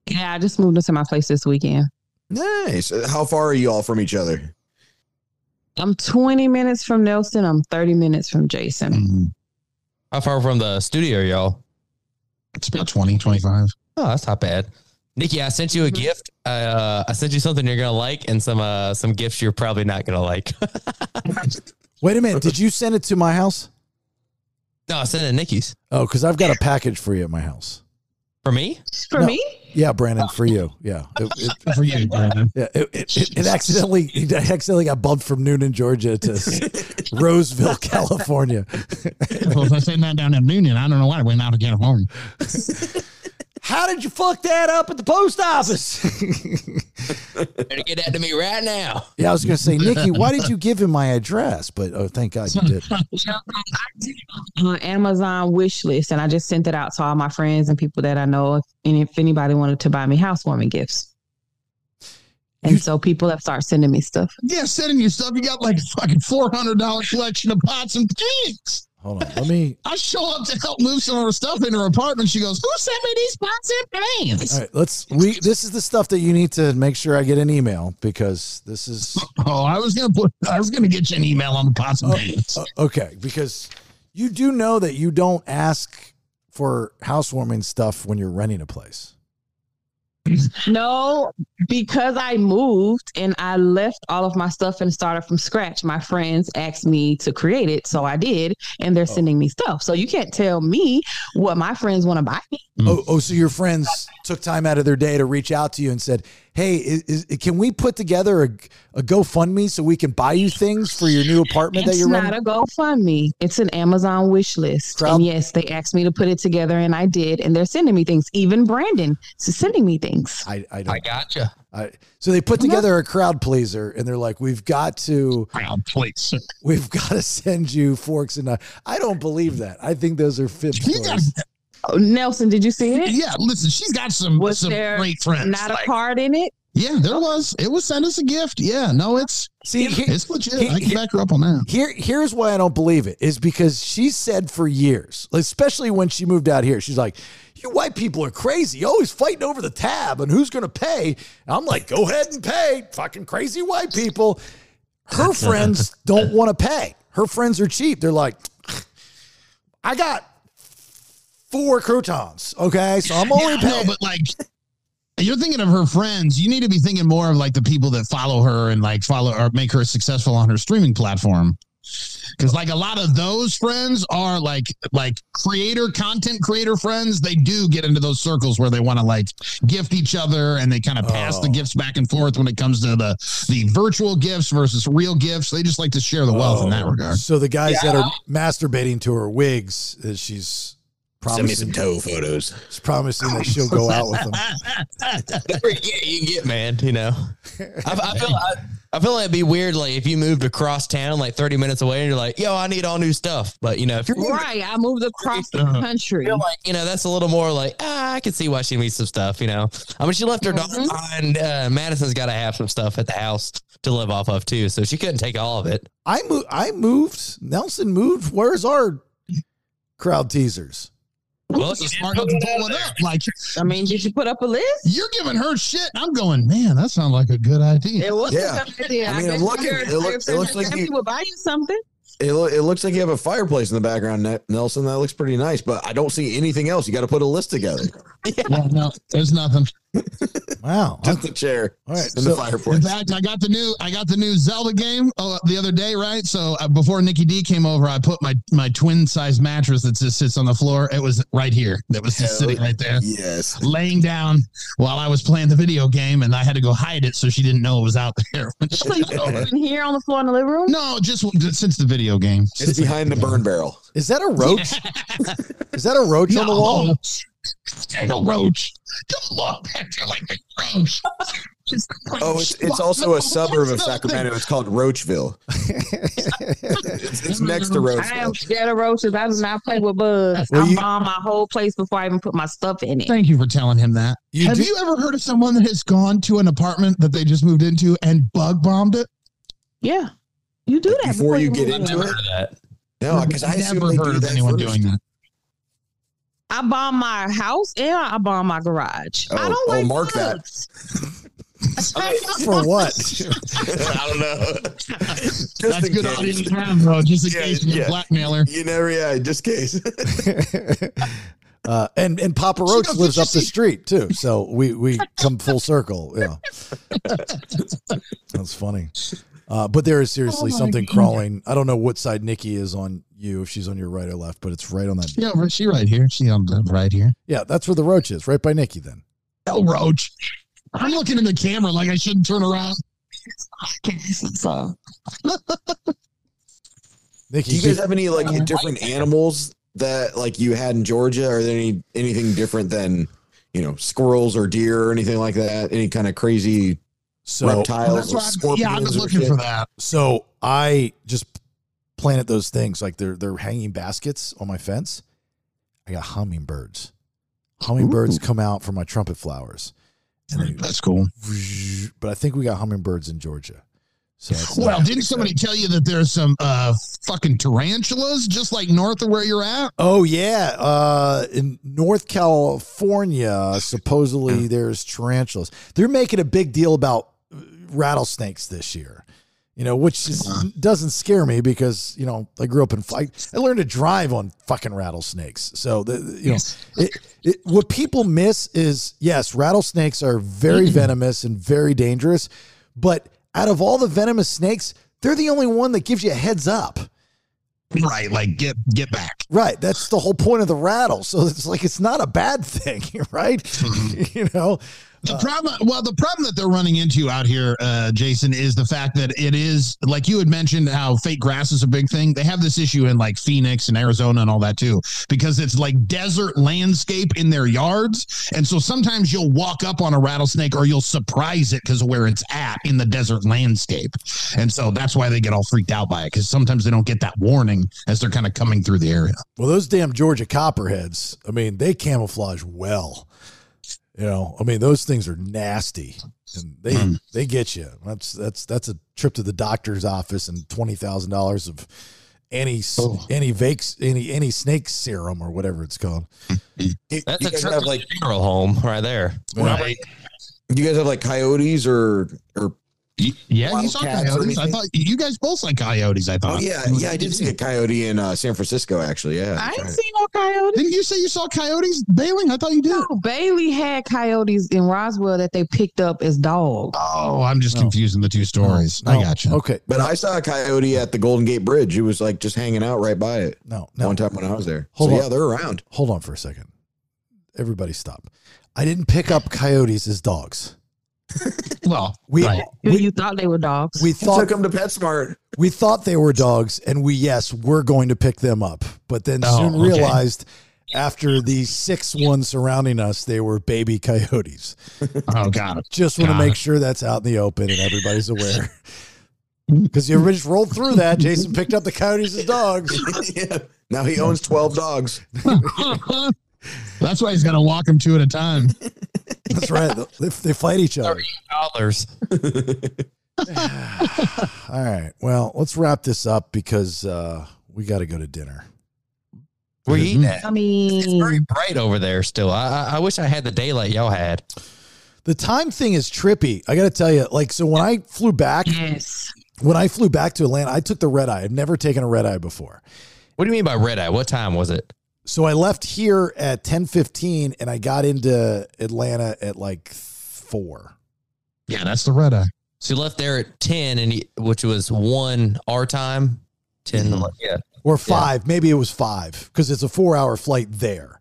yeah, I just moved into my place this weekend. Nice. Uh, How far are you all from each other? I'm 20 minutes from Nelson. I'm 30 minutes from Jason. Mhm. How far from the studio, y'all? It's about 20, 25. Oh, that's not bad. Nicky, I sent you a gift. Uh, I sent you something you're gonna like, and some uh, some gifts you're probably not gonna like. [LAUGHS] wait a minute. Did you send it to my house? no, I sent it to Nicky's Oh, because I've got a package for you at my house. for me. For No. me? Yeah, Branden, for you. Yeah. It, it, [LAUGHS] For you, Branden. yeah, it, it, it, it accidentally it accidentally got bumped from Newnan, Georgia to [LAUGHS] Roseville, California. well, if I send that down in Union, I don't know why I went out of California. How did you fuck that up at the post office? [LAUGHS] Better get that to me right now. yeah, I was going to say, Nicky, why did you give him my address? But oh, thank God you [LAUGHS] um, did. on Amazon wish list, and I just sent it out to all my friends and people that I know. If, and if anybody wanted to buy me housewarming gifts, and You- so people have started sending me stuff. Yeah, sending you stuff. You got like a fucking $400 collection of pots and pans. Hold on. Let me. [LAUGHS] I show up to help move some of her stuff in her apartment. She goes, Who sent me these pots and pans? All right, let's. We. This is the stuff that you need to make sure I get an email because this is [LAUGHS] Oh, I was gonna put I was gonna get you an email on the pots and pans. uh, okay because you do know that you don't ask for housewarming stuff when you're renting a place. No, because I moved and I left all of my stuff and started from scratch. My friends asked me to create it, so I did, and they're oh. sending me stuff. So you can't tell me what my friends want to buy me. Mm. Oh, oh, so your friends took time out of their day to reach out to you and said, "Hey, is, is, can we put together a, a GoFundMe so we can buy you things for your new apartment that you're renting? It's not renting?" a GoFundMe. It's an Amazon wish list. Crowd- And yes, they asked me to put it together, and I did. And they're sending me things. Even Branden is sending me things. I, I don't. I gotcha. I, so they put together a crowd pleaser, and they're like, "We've got to, Crowd please. we've got to send you forks and knives." I don't believe that. I think those are fib She stories. Nelson, did you see it? yeah, listen, she's got some Was some there great friends. Not a card in it. yeah, there was. It was send us a gift. Yeah, no, it's See, here, it's legit. I he- can back her up on that. here, here's why I don't believe it is because she said for years, especially when she moved out here, she's like, "You white people are crazy, always fighting over the tab and who's going to pay." And I'm like, "Go ahead and pay, fucking crazy white people." Her [LAUGHS] friends don't want to pay. Her friends are cheap. They're like, "I got four croutons, okay, so I'm only Yeah, no, paying." but like you're thinking of her friends. You need to be thinking more of like the people that follow her and like follow or make her successful on her streaming platform. Because like a lot of those friends are like like creator content creator friends. They do get into those circles where they want to like gift each other and they kind of pass the Oh. gifts back and forth when it comes to the the virtual gifts versus real gifts. They just like to share the wealth in that Oh, regard. So the guys that are masturbating to her wigs, she's Send me promising, some toe photos. she's promising that she'll go out with them. [LAUGHS] Whatever you get, can get, man. You know, I, I feel I, I feel like it'd be weird, like if you moved across town, like thirty minutes away, and you're like, "Yo, I need all new stuff." But you know, if you're moving, Right. I moved across the Uh-huh. country. Feel like you know that's a little more like ah, I can see why she needs some stuff. You know, I mean, she left her dog Mhm. behind. Uh, Madison's got to have some stuff at the house to live off of too, so she couldn't take all of it. I moved. I moved. Nelson moved. Where's our crowd teasers? Well, It's you a did smart put enough to pull it up. Like I mean, did you put up a list? you're giving her shit. I'm going, man. That sounds like a good idea. It was Yeah. a good idea. I mean, I'm looking- it look- it looks like you- people buy you something. It, lo- it looks like you have a fireplace in the background, Nelson. That looks pretty nice, but I don't see anything else. You got to put a list together. [LAUGHS] Yeah, no, there's nothing. Wow. [LAUGHS] Just the chair All right. and So, the fireplace. In fact, I got the new I got the new Zelda game uh, the other day, right? So uh, before Nicky D came over, I put my my twin size mattress that just sits on the floor. It was right here. That was just Hell sitting right there, yes. laying down while I was playing the video game, and I had to go hide it so she didn't know it was out there. [LAUGHS] when she So you over. in here on the floor in the living room? no, just since the video game. It's behind the burn barrel. is that a roach? [LAUGHS] is that a roach on the wall? No. Take a roach. Don't look back there like a roach. Just- Oh, it's, it's also a suburb of Sacramento. It's called Roachville. [LAUGHS] it's, it's next to I am Roachville. scared of roaches. I do not play with bugs. Well, I you- bomb my whole place before I even put my stuff in it. Thank you for telling him that. You Have do- you ever heard of someone that has gone to an apartment that they just moved into and bug bombed it? Yeah. You do that Before you get into it? Heard that. No, because I assume never heard of anyone first. doing that. I bomb my house and I bomb my garage. I Oh, don't oh, like mark that. [LAUGHS] For what? [LAUGHS] I don't know. Just That's good case. audience to have, bro. Just in Yeah, case you're yeah. a blackmailer. You never, yeah, just case. [LAUGHS] uh, and and Papa Roach lives that up the street too, so we we come full circle. Yeah, that's funny. Uh, but there is seriously Oh something God. crawling. I don't know what side Nicky is on you, if she's on your right or left, but it's right on that. Yeah, she right here. She on the right here. Yeah, that's where the roach is, right by Nicky. Then Hell, Roach. I'm looking in the camera like I shouldn't turn around. [LAUGHS] Nicky, Do you do- guys have any like different animals that like you had in Georgia? Are there any anything different than you know squirrels or deer or anything like that? Any kind of crazy so reptiles That's or I- scorpions? yeah, I was looking shit? for that. So I just planted those things like they're they're hanging baskets on my fence. I got hummingbirds. Hummingbirds come out from my trumpet flowers, and they, That's cool. but I think we got hummingbirds in Georgia. So Well, didn't somebody tell you that there's some uh fucking tarantulas just like north of where you're at? oh yeah, uh, in North California, supposedly there's tarantulas. They're making a big deal about rattlesnakes this year, You know, which is, uh-huh. doesn't scare me because you know I grew up in fight. I learned to drive on fucking rattlesnakes. So the you know it, it, what people miss is yes, rattlesnakes are very mm-hmm. venomous and very dangerous, but out of all the venomous snakes, they're the only one that gives you a heads up. Right, like get get back. Right. That's the whole point of the rattle. So it's like it's not a bad thing, [LAUGHS] right? Mm-hmm. [LAUGHS] you know. The problem, well, the problem that they're running into out here, uh, Jason, is the fact that it is like you had mentioned how fake grass is a big thing. They have this issue in like Phoenix and Arizona and all that too, because it's like desert landscape in their yards, and so sometimes you'll walk up on a rattlesnake or you'll surprise it because of where it's at in the desert landscape, and so that's why they get all freaked out by it because sometimes they don't get that warning as they're kind of coming through the area. Well, those damn Georgia copperheads, I mean, they camouflage well. You know, I mean, those things are nasty and they Mm. they get you. That's that's that's a trip to the doctor's office and twenty thousand dollars of any Oh. any vakes any any snake serum or whatever it's called. You- That's you a guys trip have to like funeral home right there. Right. you guys have like coyotes or or Yeah, you saw Wildcats or coyotes. I thought you guys both saw coyotes. I thought. oh yeah yeah I did see a coyote in uh, San Francisco actually yeah I ain't seen no coyotes. Didn't you say you saw coyotes bailing? I thought you did. No, Bailey had coyotes in Roswell that they picked up as dogs. Oh, I'm just No. confusing the two stories. I No. got you. Okay. but I saw a coyote at the Golden Gate Bridge it was like just hanging out right by it No, no. one time when I was there Hold so on. yeah they're around Hold on for a second. Everybody stop. I didn't pick up coyotes as dogs. [LAUGHS] Well, We right. You- we, you thought they were dogs. we thought took them to PetSmart we thought they were dogs and we yes we're going to pick them up but then Oh, soon okay. realized after the six ones surrounding us they were baby coyotes Oh, God! just want to make sure that's out in the open and everybody's aware [LAUGHS] because everybody just rolled through that jason picked up the coyotes as dogs [LAUGHS] yeah. now he owns 12 dogs That's why he's got to walk them two at a time. [LAUGHS] that's right they, they fight each other Dollars. [LAUGHS] all right well let's wrap this up because uh we got to go to dinner We're eating at? I It's mean, very bright over there still. I, I I wish I had the daylight y'all had. the time thing is trippy i gotta tell you like so when i flew back yes. when i flew back to atlanta i took the red eye i've never taken a red eye before What do you mean by red eye? What time was it? So I left here at 10:15 and I got into Atlanta at like 4. Yeah, that's the red eye. So you left there at ten, and you, which was one our time. 10 Mm-hmm. Yeah. Or 5, maybe it was 5 cuz it's a 4-hour flight there.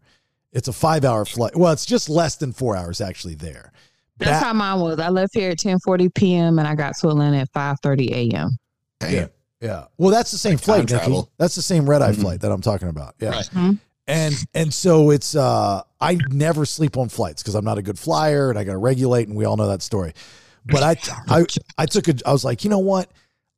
It's a 5-hour flight. Well, it's just less than 4 hours actually there. That's Back- how mine was. I left here at 10:40 p.m. and I got to Atlanta at 5:30 a.m. yeah. Yeah. Well, that's the same Like flight, travel. That's the same red eye Mhm. flight that I'm talking about. Yeah. Right. Mhm. And and so it's uh I never sleep on flights cuz I'm not a good flyer and I got to regulate and we all know that story. But I [LAUGHS] I I took a I was like, "You know what?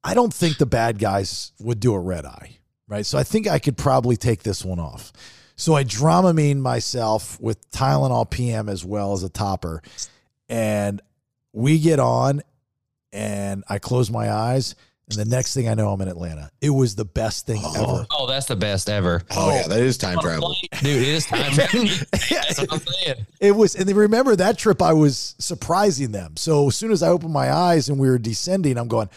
I don't think the bad guys would do a red eye." Right? So I think I could probably take this one off. So I dramamine myself with Tylenol PM as well as a topper and we get on and I close my eyes and the next thing I know I'm in Atlanta. It was the best thing ever. Oh, that's the best ever. oh yeah that is time travel [LAUGHS] Dude, it is time [LAUGHS] travel. That's what I'm saying. It was, and then remember that trip, I was surprising them. So as soon as I opened my eyes and we were descending, I'm going,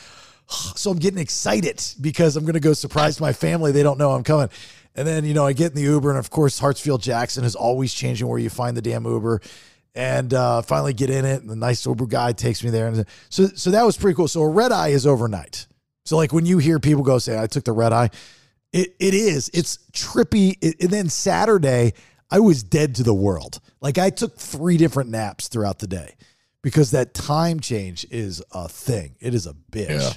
so I'm getting excited because I'm going to go surprise my family. They don't know I'm coming. And then, you know, I get in the Uber, and of course, Hartsfield Jackson is always changing where you find the damn Uber. And uh, finally get in it, and the nice Uber guy takes me there. And so, so that was pretty cool. So a red eye is overnight. So like when you hear people go say, "I took the red eye," it it is. It's trippy. It, and then Saturday, I was dead to the world. Like I took three different naps throughout the day because that time change is a thing. It is a bitch. Yeah.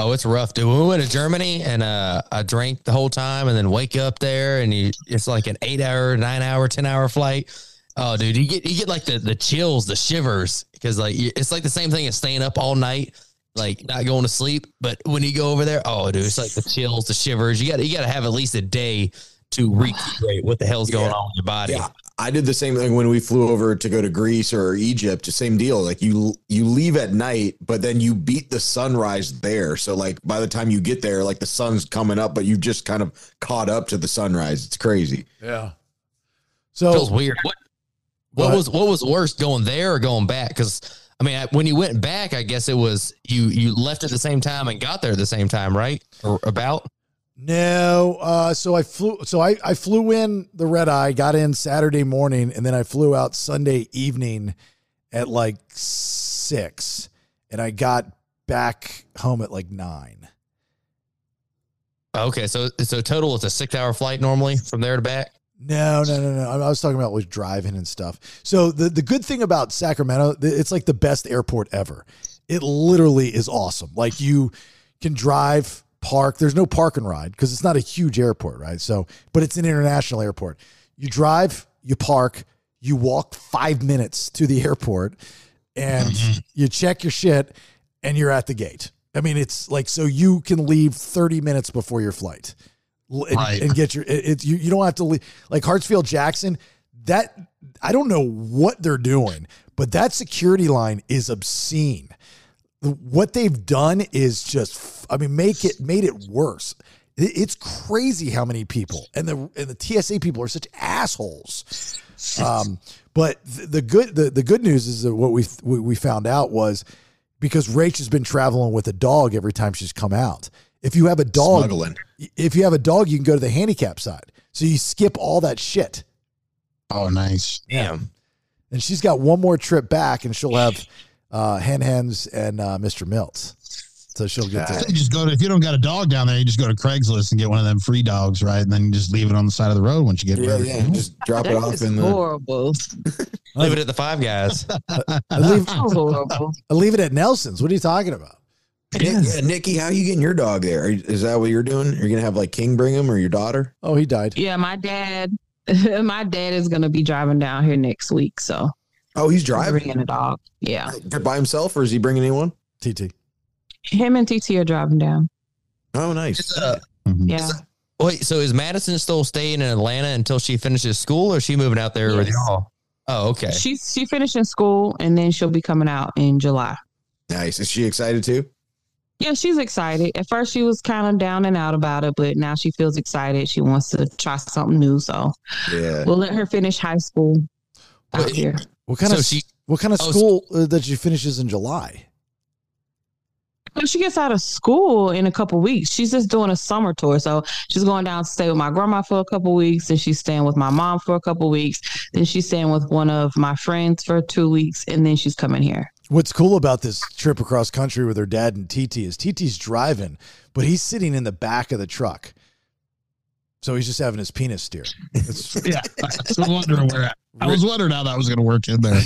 Oh, it's rough, dude. When we went to Germany and uh, I drank the whole time and then wake up there and you, it's like an eight hour, nine hour, 10 hour flight. Oh, dude, you get, you get like the, the chills, the shivers because like it's like the same thing as staying up all night, like not going to sleep. But when you go over there, oh, dude, it's like the chills, the shivers. You got you got to have at least a day to recuperate what the hell's going Yeah. on with your body. Yeah, I did the same thing when we flew over to go to Greece or Egypt. The same deal. Like you, you leave at night, but then you beat the sunrise there. So like by the time you get there, like the sun's coming up, but you just kind of caught up to the sunrise. It's crazy. Yeah. feels So weird. What Go what was what was worse going there or going back? Because I mean, I- when you went back, I guess it was you you left at the same time and got there at the same time, right? Or about? No, uh, so I flew. So I, I flew in the red eye, got in Saturday morning, and then I flew out Sunday evening at like six, and I got back home at like nine. Okay, so so total it's a six hour flight normally from there to back. No, no, no, no. I was talking about was driving and stuff. So the the good thing about Sacramento, it's like the best airport ever. It literally is awesome. Like you can drive, park. There's no park and ride because it's not a huge airport, right? So, but it's an international airport. You drive, you park, you walk five minutes to the airport, and mm-hmm. you check your shit, and you're at the gate. I mean, it's like so you can leave 30 minutes before your flight and, Right. and get your it, it- you, you don't have to leave like Hartsfield Jackson that I don't know what they're doing but that security line is obscene. What they've done is just I mean make it made it worse. It- it's crazy how many people and the and the TSA people are such assholes. Um but th- the good the, the good news is that what we we found out was because Rach has been traveling with a dog every time she's come out if you have a dog Smuggling. if you have a dog, you can go to the handicap side. So you skip all that shit. Oh, nice. Damn. And she's got one more trip back, and she'll have uh, Hen Hens and uh, Mr. Milts. So she'll get You to. just go to if you don't got a dog down there, you just go to Craigslist and get one of them free dogs, right? And then you just leave it on the side of the road once you get Yeah, ready. yeah. Just drop it off is in the. horrible. [LAUGHS] Leave it at the five guys. I [LAUGHS] leave, horrible. I [LAUGHS] leave it at Nelson's. What are you talking about? Yeah, yeah, Nicky, how are you getting your dog there? Are you- Is that what you're doing? You're gonna have like King bring him or your daughter? Oh, he died. Yeah, my dad. [LAUGHS] my dad is gonna be driving down here next week, so Oh, he's driving bringing a dog. Yeah, by himself, or is he bringing anyone? TT. him and TT are driving down. Oh, nice. Uh, Mhm. Yeah, wait, so is Madison still staying in Atlanta until she finishes school, or is she moving out there with y'all? Oh, okay. she's she finishing school and then she'll be coming out in July. Nice. Is she excited too? Yeah, she's excited. At first, she was kind of down and out about it, but now she feels excited. She wants to try something new, so Yeah. we'll let her finish high school out Wait. here. What kind So of she- what kind of Oh, school uh, that she finishes in July? When she gets out of school in a couple weeks, she's just doing a summer tour. So she's going down to stay with my grandma for a couple weeks, and she's staying with my mom for a couple weeks. Then she's staying with one of my friends for two weeks, and then she's coming here. What's cool about this trip across country with her dad and TT is TT's driving, but he's sitting in the back of the truck. So he's just having his penis steer. [LAUGHS] Yeah, I was wondering where I was wondering how that was going to work in there. [LAUGHS]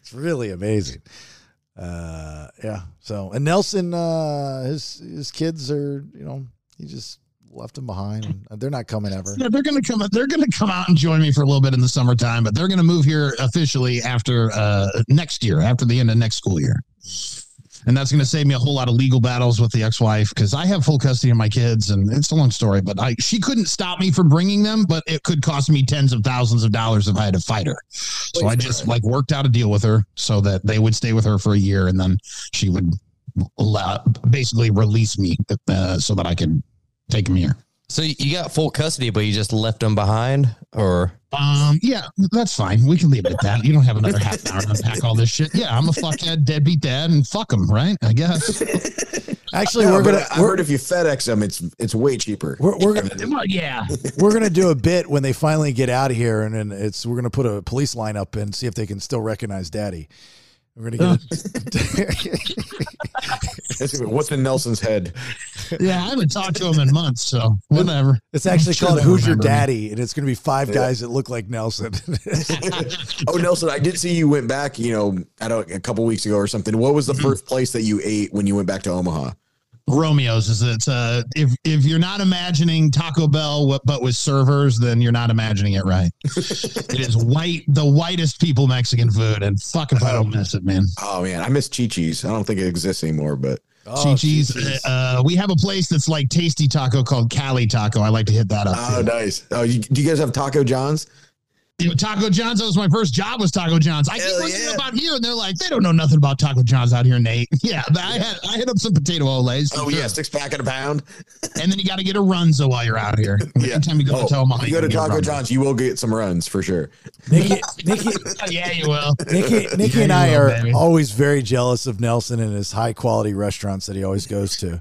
it's really amazing. Uh, yeah. So and Nelson, uh, his his kids are, you know, he just left them behind. They're not coming ever. Yeah, they're to come. They're to come out and join me for a little bit in the summertime, but they're to move here officially after uh, next year, after the end of next school year. And that's to save me a whole lot of legal battles with the ex-wife because I have full custody of my kids, and it's a long story. But I, she couldn't stop me from bringing them, but it could cost me tens of thousands of dollars if I had to fight her. So I just like worked out a deal with her so that they would stay with her for a year, and then she would basically release me uh, so that I could take them here. So you got full custody, but you just left them behind, or Um, yeah, that's fine. We can leave it at that. You don't have another half an hour to unpack all this shit. Yeah, I'm a fuckhead, deadbeat dad, and fuck them, right? I guess. [LAUGHS] Actually, No, we're gonna I we're, heard if you FedEx them, it's it's way cheaper. we're, we're gonna [LAUGHS] Well, yeah. we're gonna do a bit when they finally get out of here, and then it's we're gonna put a police line up and see if they can still recognize Daddy. We're gonna get. [LAUGHS] What's in Nelson's head? Yeah, I haven't talked to him in months, so whatever. It's actually sure called "Who's Your remember me. Daddy," and it's gonna be five guys that look like Nelson. [LAUGHS] Oh, Nelson, I did see you went back. You know, I don't a couple weeks ago or something. What was the Mm-hmm. first place that you ate when you went back to Omaha? Romeo's is it's uh if if you're not imagining Taco Bell what but with servers, then you're not imagining it right. [LAUGHS] it is white, the whitest people Mexican food, and fuck if I don't miss it, man. Oh man, I miss Chi Chi's. I don't think it exists anymore, but Oh, Chi-Chi's. Chi-Chi's. Uh, we have a place that's like tasty taco called Cali Taco. I like to hit that up. oh too. nice. Oh, you, do you guys have Taco John's? You know, Taco John's. That was my first job. Was Taco John's. I keep Hell looking yeah. about here, and they're like, they don't know nothing about Taco John's out here, Nate. [LAUGHS] Yeah, I had I hit up some potato Olés. Oh sure. yeah, six pack at a pound. and then you got to get a runza while you're out here. [LAUGHS] Yeah. Anytime you go Oh, to Omaha, you go to gotta get a Taco John's, you will get some runs for sure. Nicky, Nicky, [LAUGHS] oh, yeah, you will. Nicky, Nicky Yeah, and I will, are baby. always very jealous of Nelson and his high quality restaurants that he always goes to.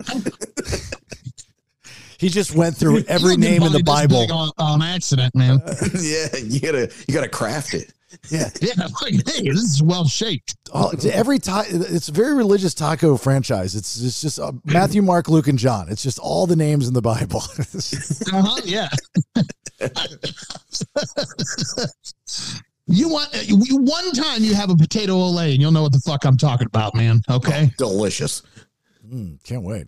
He just went through every You don't get name in the Bible. On, on accident, man. [LAUGHS] yeah, you gotta you gotta craft it. Yeah, [LAUGHS] yeah, like, hey, this is well shaped. all, it's every time it's a very religious taco franchise. It's it's just uh, Matthew, Mark, Luke, and John. It's just all the names in the Bible. [LAUGHS] Uh-huh, yeah. you want you, one time you have a potato Olé and you'll know what the fuck I'm talking about, man. Okay. Delicious. Mm, can't wait.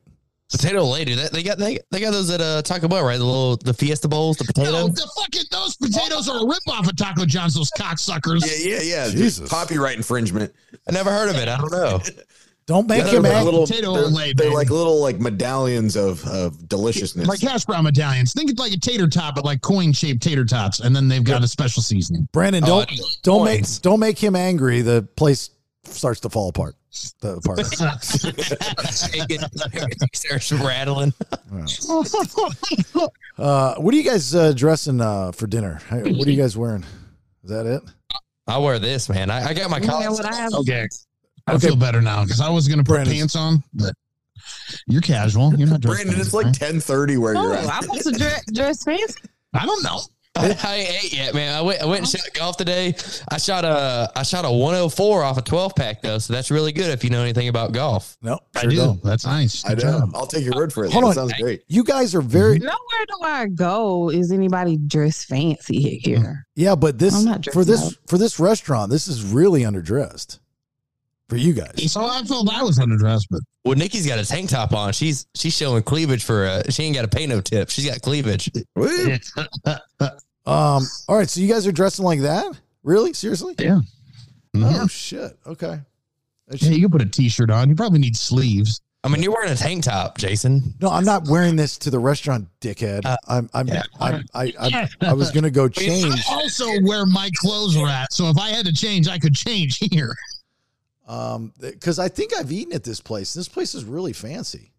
Potato lady. They, they got they, they got those at uh, Taco Bell, right? The little the Fiesta bowls, the potato. No, the fucking those potatoes are a ripoff of Taco John's. Those cocksuckers. Yeah, yeah, yeah. Jesus. Copyright infringement. I never heard of it. I don't know. [LAUGHS] Don't make Yeah, him they're angry. little, Potato they're, Olé, they're baby. like little like medallions of of deliciousness. Like hash brown medallions. Think it's like a tater tot, but like coin shaped tater tots, and then they've got a special seasoning. Branden, Oh, don't I- don't make don't make him angry. The place starts to fall apart. The apartment. [LAUGHS] Starts rattling. [LAUGHS] uh, what are you guys uh, dressing uh, for dinner? Hey, What are you guys wearing? Is that it? I wear this, man. I, I got my Yeah, college. what I have. Okay. I Okay. feel better now because I was going to put Branden's- pants on, but you're casual. You're not dressed Branden, it's fancy, like right? ten thirty where Oh, you're at. I'm supposed to dress, dress fancy. I don't know. I, [LAUGHS] I ain't ate yet, man. I went I went and shot golf today. I shot a I shot a 104 off a 12 pack though, so that's really good if you know anything about golf. No, I sure do. don't. That's nice. I Good know. job. I'll take your word for it. Hold that on. sounds great. You guys are very Nowhere do I go is anybody dressed fancy here. yeah, but this I'm not for this up. for this restaurant, this is really underdressed for you guys. So I felt I was underdressed, but Well, Nicky's got a tank top on. She's she's showing cleavage for uh she ain't got to pay no tip. She's got cleavage. [LAUGHS] [LAUGHS] Woo. Um, all right, so you guys are dressing like that? Really? Seriously? yeah. Oh shit. Okay. That's- Yeah, you can put a t-shirt on. You probably need sleeves. I mean, you're wearing a tank top, Jason. No, I'm not wearing this to the restaurant, dickhead. Uh, I'm I'm, yeah. I'm I I, I was gonna go [LAUGHS] change. I also where my clothes were at. So if I had to change, I could change here. Um, because I think I've eaten at this place. This place is really fancy.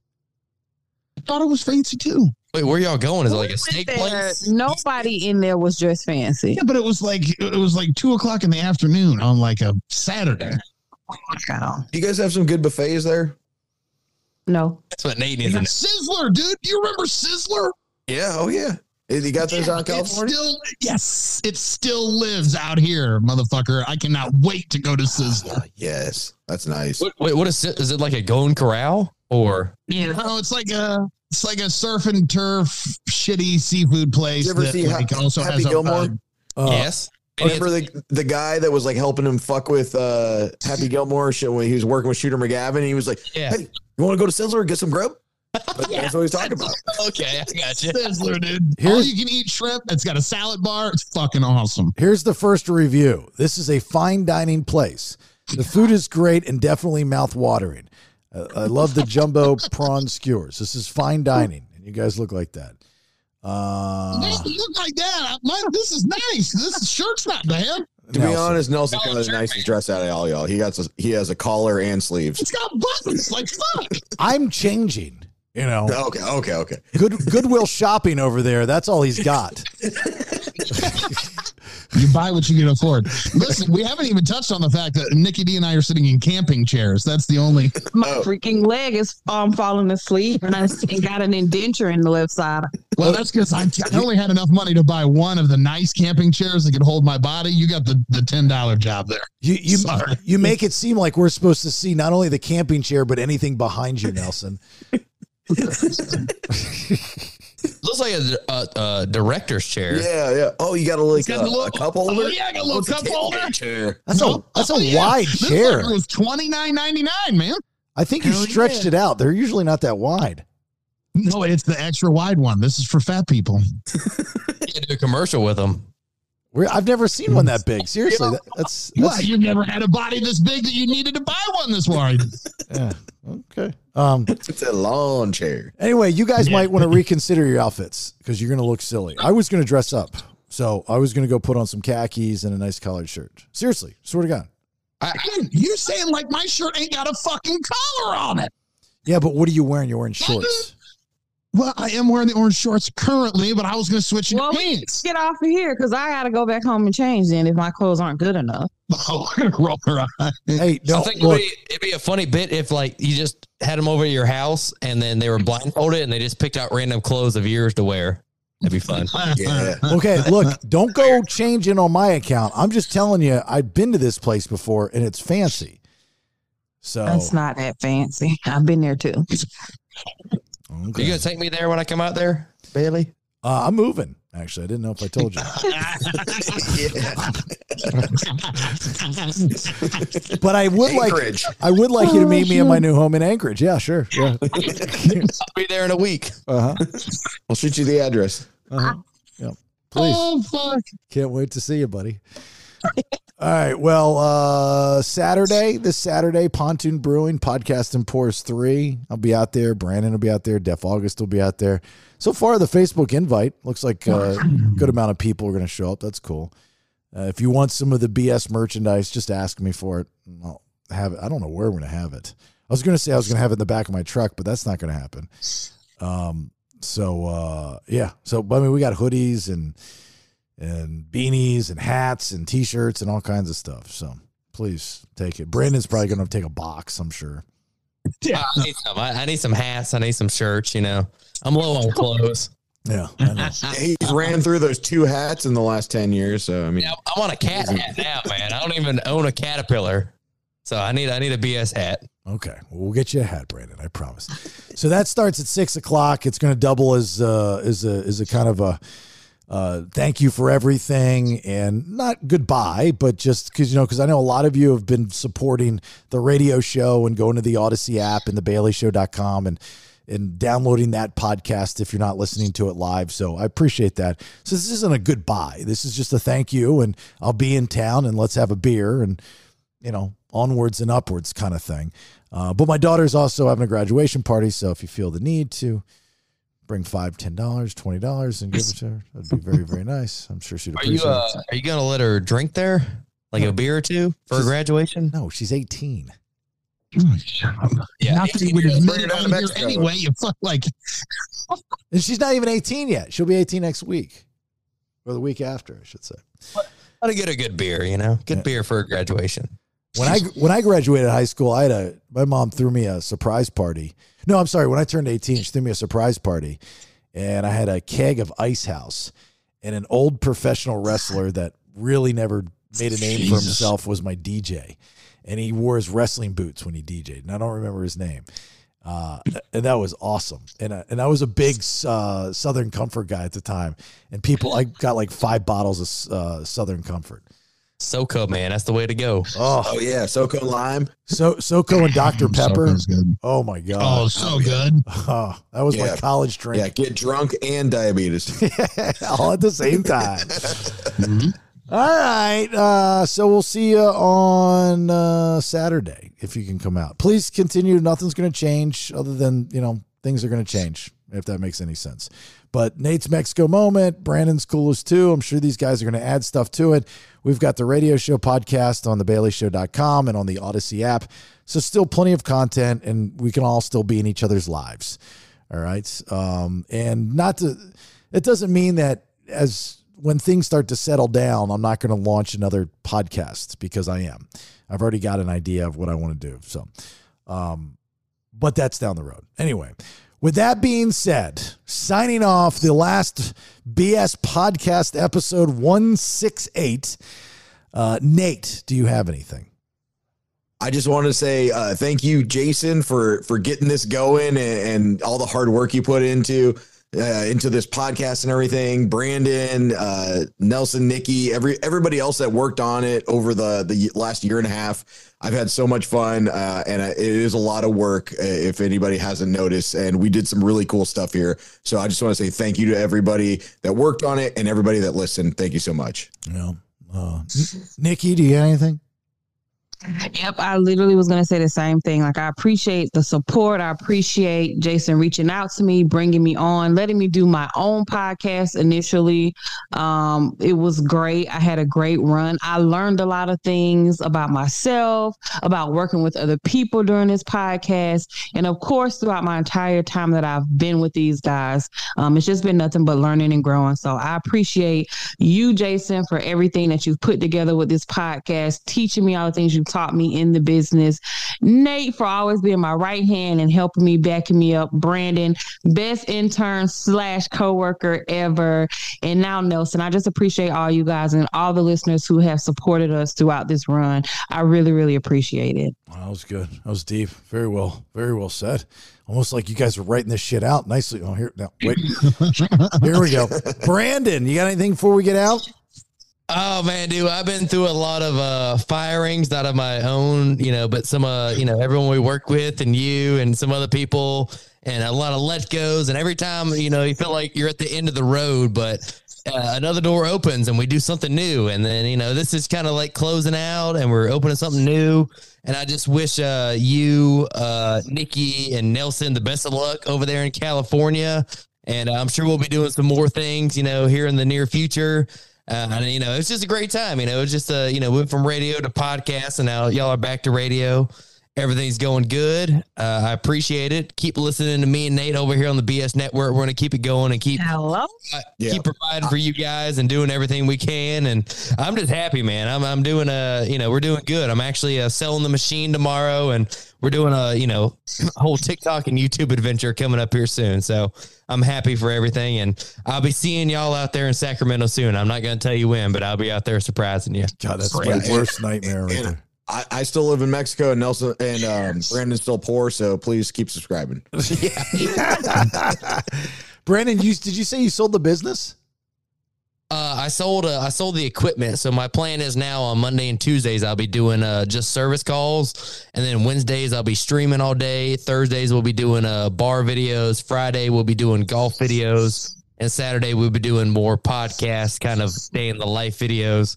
I thought it was fancy too. Wait, where y'all going? Is it like a went steak there, place? Nobody in there was dressed fancy. Yeah, but it was like it was like two o'clock in the afternoon on like a Saturday. Wow. You guys have some good buffets there? No. That's what Nate needs to. Sizzler, dude. Do you remember Sizzler? Yeah. Oh yeah. You got those out in California? still, yes, it still lives out here, motherfucker. I cannot wait to go to Sizzler. yes. That's nice. Wait, wait, what is it? Is it like a Golden Corral or Yeah, no, it's like a it's like a surf and turf shitty seafood place you ever that see like, Ha- also Happy has Gilmore? uh, Uh, yes? Remember the the guy that was like helping him fuck with uh Happy Gilmore when he was working with Shooter McGavin? And he was like, Yeah. "Hey, you want to go to Sizzler and get some grub?" But That's what he's talking about. [LAUGHS] Okay, I got you. Sizzler, dude. Here's- All you can eat shrimp. It's got a salad bar. It's fucking awesome. Here's the first review. This is a fine dining place. The food is great and definitely mouth watering. Uh, I love the jumbo [LAUGHS] prawn skewers. This is fine dining, and you guys look like that. Uh, Doesn't look like that. Mine, this is nice. This is, shirt's not bad. To be honest, Nelson's kind of the nicest dress out of all y'all. He got he has a collar and sleeves. It's got buttons. Like fuck. I'm changing. You know, Okay, okay, okay. good Goodwill shopping over there. That's all he's got. You buy what you can afford. Listen, we haven't even touched on the fact that Nicky D and I are sitting in camping chairs. That's the only. My Oh. freaking leg is um, falling asleep and I and got an indenture in the left side. Well, that's because I, I only had enough money to buy one of the nice camping chairs that could hold my body. You got the the ten dollar job there. You you Sorry. you make it seem like we're supposed to see not only the camping chair but anything behind you, Nelson. Looks like a, a, a director's chair. Yeah, yeah. Oh, you got a like got a, the little- a cup oh, holder. Oh, yeah, I got a little Oh, cup tailgate holder. chair. That's a that's a Oh, yeah. wide This chair. fucker was twenty nine ninety nine, man. I think you stretched yeah. it out. They're usually not that wide. No, it's the extra wide one. This is for fat people. [LAUGHS] You can do a commercial with them. We're, I've never seen one that big. Seriously, that, that's, What? that's You've never had a body this big that you needed to buy one this wide. [LAUGHS] yeah, okay. Um. It's a lawn chair. Anyway, you guys might want to reconsider your outfits because you're going to look silly. I was going to dress up So I was going to go put on some khakis and a nice collared shirt. Seriously, swear to God. I, I, you're saying like my shirt ain't got a fucking collar on it. Yeah, but what are you wearing? You're wearing shorts. Well, I am wearing the orange shorts currently, but I was going to switch into Well, pants. get off of here because I got to go back home and change. Then if my clothes aren't good enough. Oh, [LAUGHS] we're gonna roll her eye. Hey, I no, think it'd be, it'd be a funny bit if like you just had them over at your house and then they were blindfolded and they just picked out random clothes of yours to wear. That'd be fun. [LAUGHS] Yeah. [LAUGHS] okay, look, don't go changing on my account. I'm just telling you, I've been to this place before and it's fancy. So That's not that fancy. I've been there too. Okay. You gonna take me there when I come out there, Bailey? uh, I'm moving. Actually, I didn't know if I told you, [LAUGHS] but I would like I would like you to meet me in my new home in Anchorage. Yeah, sure. Yeah. [LAUGHS] I'll be there in a week. Uh huh. I'll shoot you the address. Uh-huh. Yeah. Please. Oh fuck! Can't wait to see you, buddy. [LAUGHS] All right. Well, uh Saturday, this Saturday, Pontoon Brewing Podcast and Pours 3. I'll be out there. Branden will be out there. Def August will be out there. So far, the Facebook invite looks like a good amount of people are going to show up. That's cool. Uh, if you want some of the BS merchandise, just ask me for it. I'll have it. I don't know where we're going to have it. I was going to say I was going to have it in the back of my truck, but that's not going to happen. Um, so uh, yeah. So I mean, we got hoodies and and beanies and hats and t-shirts and all kinds of stuff. So please take it. Branden's probably going to take a box, I'm sure. [LAUGHS] I need some. I, I need some hats. I need some shirts. You know, I'm low on clothes. Yeah, [LAUGHS] I know. He's ran through those two hats in the last 10 years. So, I mean, Yeah, I want a cat hat now, man. I don't even own a caterpillar, so I need I need a BS hat. Okay, well, we'll get you a hat, Branden. I promise. So that starts at six o'clock. It's going to double as uh, as a as a kind of a uh, thank you for everything and not goodbye, but just because you know because I know a lot of you have been supporting the radio show and going to the Audacy app and the BaileyShow.com and and downloading that podcast if you're not listening to it live. So I appreciate that. So this isn't a goodbye. This is just a thank you, and I'll be in town and let's have a beer and you know, onwards and upwards kind of thing. Uh, but my daughter's also having a graduation party, so if you feel the need to bring five, ten dollars, twenty dollars, and give it to her, [LAUGHS] that'd be very, very nice. I'm sure she'd Are you appreciate uh, are you gonna let her drink there, like a beer or two for She's- graduation? No, she's 18. Yeah, Not that you would 18 admit Bring her it on here Mexico. anyway. You fuck like [LAUGHS] And she's not even 18 yet. She'll be 18 next week. Or the week after, I should say. Gotta get a good beer. You know, good Yeah. beer for graduation. When I when I graduated high school, I had a my mom threw me a surprise party. No, I'm sorry. When I turned 18, she threw me a surprise party, and I had a keg of Ice House, and an old professional wrestler that really never made a name for himself was my DJ, and he wore his wrestling boots when he DJ'd, and I don't remember his name. Uh, and that was awesome. And I, and I was a big uh, Southern Comfort guy at the time, and people I got like five bottles of uh, Southern Comfort. SoCo man, that's the way to go. Oh, oh, yeah. SoCo Lime. so SoCo and Dr Pepper. Good. Oh my god, Oh, god! so good. Oh, that was my college drink. Yeah. Get drunk and diabetes. [LAUGHS] all at the same time. [LAUGHS] Mhm. All right. Uh, so we'll see you on uh, Saturday if you can come out. Please continue. Nothing's going to change other than, you know, things are going to change, if that makes any sense. But Nate's Mexico moment, Branden's coolest too. I'm sure these guys are going to add stuff to it. We've got the radio show podcast on thebaileyshow.com and on the Audacy app. So still plenty of content and we can all still be in each other's lives. All right. Um, and not to, it doesn't mean that as when things start to settle down, I'm not going to launch another podcast because I am. I've already got an idea of what I want to do. So, um, but that's down the road. Anyway, with that being said, signing off the last BS podcast episode 168. Uh, Nate, do you have anything? I just want to say uh, thank you, Jason, for for getting this going and, and all the hard work you put into uh, into this podcast and everything. Branden, uh, Nelson, Nicky, every everybody else that worked on it over the the last year and a half. I've had so much fun, uh, and it is a lot of work. uh, If anybody hasn't noticed, and we did some really cool stuff here. So I just want to say thank you to everybody that worked on it and everybody that listened. Thank you so much. No. Uh, Nicky, do you have anything? Yep, I literally was going to say the same thing. Like, I appreciate the support. I appreciate Jason reaching out to me, bringing me on, letting me do my own podcast initially. Um, it was great. I had a great run. I learned a lot of things about myself, about working with other people during this podcast. And of course, throughout my entire time that I've been with these guys, um, it's just been nothing but learning and growing. So I appreciate you, Jason, for everything that you've put together with this podcast, teaching me all the things you've taught me in the business. Nate for always being my right hand and helping me, backing me up. Branden, best intern slash coworker ever. And now Nelson, I just appreciate all you guys and all the listeners who have supported us throughout this run. I really, really appreciate it. Wow, that was good. That was deep. Very well. Very well said. Almost like you guys were writing this shit out nicely. Oh, here now. Wait. [LAUGHS] here we go. Branden, you got anything before we get out? Oh man, dude, I've been through a lot of uh firings, not of my own, you know, but some uh, you know, everyone we work with and you and some other people and a lot of let goes. And every time, you know, you feel like you're at the end of the road, but uh, another door opens and we do something new. And then, you know, this is kind of like closing out and we're opening something new. And I just wish uh, you, uh, Nicky, and Nelson the best of luck over there in California. And I'm sure we'll be doing some more things, you know, here in the near future. Uh, and you know, it's just a great time. You know, it's just uh, you know, went from radio to podcast, and now y'all are back to radio. Everything's going good. Uh, I appreciate it. Keep listening to me and Nate over here on the BS Network. We're going to keep it going and keep Hello. uh, keep providing for you guys and doing everything we can. And I'm just happy, man. I'm I'm doing a you know we're doing good. I'm actually uh, selling the machine tomorrow, and we're doing a you know [CLEARS THROAT] whole TikTok and YouTube adventure coming up here soon. So I'm happy for everything, and I'll be seeing y'all out there in Sacramento soon. I'm not going to tell you when, but I'll be out there surprising you. God, that's Yeah, my worst nightmare right there. I, I still live in Mexico, and Nelson and um, Branden's still poor, so please keep subscribing. [LAUGHS] Branden, you did you say you sold the business? Uh, I sold uh, I sold the equipment, so my plan is now on Monday and Tuesdays I'll be doing uh, just service calls, and then Wednesdays I'll be streaming all day. Thursdays we'll be doing uh, bar videos. Friday we'll be doing golf videos, and Saturday we'll be doing more podcast kind of day in the life videos,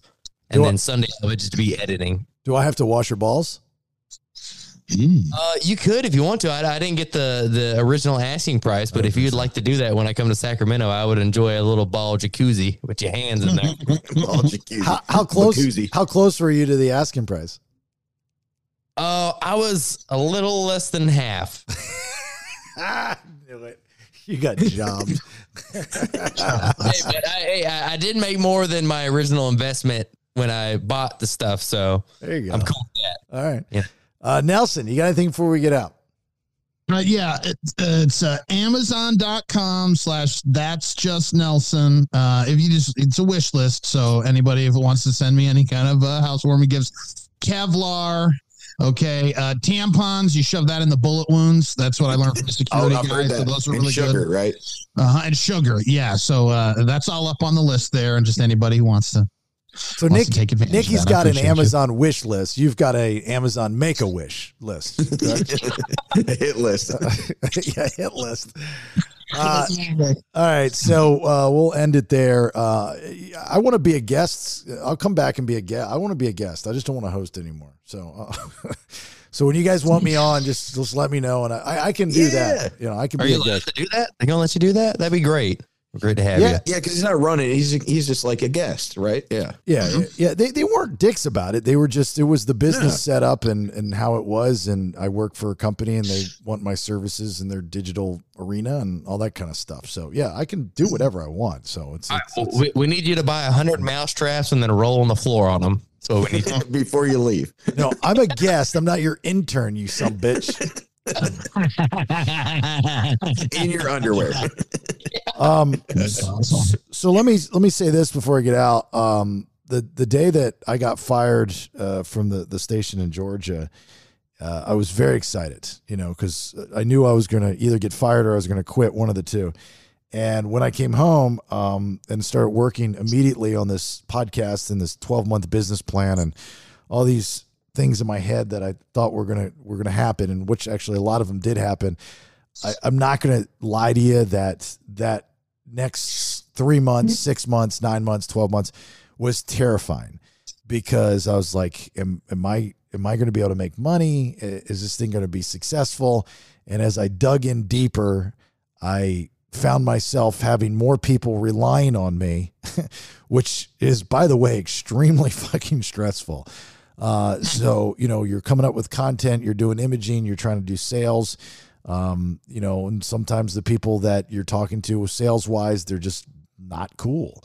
and then Sunday I would just be editing. Do I have to wash your balls? Uh, you could if you want to. I, I didn't get the the original asking price, but if you'd like to do that when I come to Sacramento, I would enjoy a little ball jacuzzi with your hands in there. [LAUGHS] All jacuzzi. How, how close? Jacuzzi. How close were you to the asking price? Uh, I was a little less than half. Ah, [LAUGHS] [LAUGHS] knew it. You got jobbed. hey, but I, hey, I, I did make more than my original investment when I bought the stuff, so there you go. I'm cool with that. All right. Yeah. Uh, Nelson, you got anything before we get out? Uh, yeah, it's, it's uh, amazon.com slash that's just Nelson. Uh, if you just, it's a wish list. So anybody, if it wants to send me any kind of uh, housewarming gifts, Kevlar, okay, uh, tampons, you shove that in the bullet wounds. That's what I learned from the [LAUGHS] Oh, security I've guy. So those are really sugar, good. right? Uh-huh, and sugar. Yeah. So uh, that's all up on the list there. And just anybody who wants to. So wants Nick, to take advantage Nicky's that. Got an appreciate you. Amazon wish list. You've got a Amazon make a wish list. [LAUGHS] Hit list. [LAUGHS] yeah, [LAUGHS] hit list. Uh, all right, so uh, we'll end it there. Uh, I want to be a guest. I'll come back and be a guest. I want to be a guest. I just don't want to host anymore. So, uh, so when you guys want me on, just just let me know, and I, I can do that. You know, I can Are be you a allowed guest. to do that? They gonna let you do that? That'd be great. Great to have Yeah. you. Yeah, because he's not running. He's he's just like a guest, right? Yeah. Yeah, mm-hmm. yeah, yeah. They, they weren't dicks about it. They were just it was the business setup and and how it was. And I work for a company and they want my services in their digital arena and all that kind of stuff. So yeah, I can do whatever I want. So it's, All right, it's, well, it's- we, we need you to buy a hundred mouse traps and then roll on the floor on them. So we need [LAUGHS] Before you leave. no. I'm a guest. I'm not your intern. You some bitch. [LAUGHS] [LAUGHS] in your underwear. [LAUGHS] Um, awesome. so let me let me say this before I get out. Um, the the day that I got fired uh, from the the station in Georgia, uh, I was very excited. You know, because I knew I was going to either get fired or I was going to quit, one of the two. And when I came home um, and started working immediately on this podcast and this 12 month business plan and all these things in my head that I thought were gonna were gonna happen, and which actually a lot of them did happen. I, I'm not gonna lie to you that that next three months, six months, nine months, twelve months was terrifying because I was like, am, am I am I going to be able to make money? Is this thing going to be successful? And as I dug in deeper, I found myself having more people relying on me, [LAUGHS] which is, by the way, extremely [LAUGHS] fucking stressful. Uh, so, you know, you're coming up with content, you're doing imaging, you're trying to do sales. Um, you know, and sometimes the people that you're talking to sales wise, they're just not cool.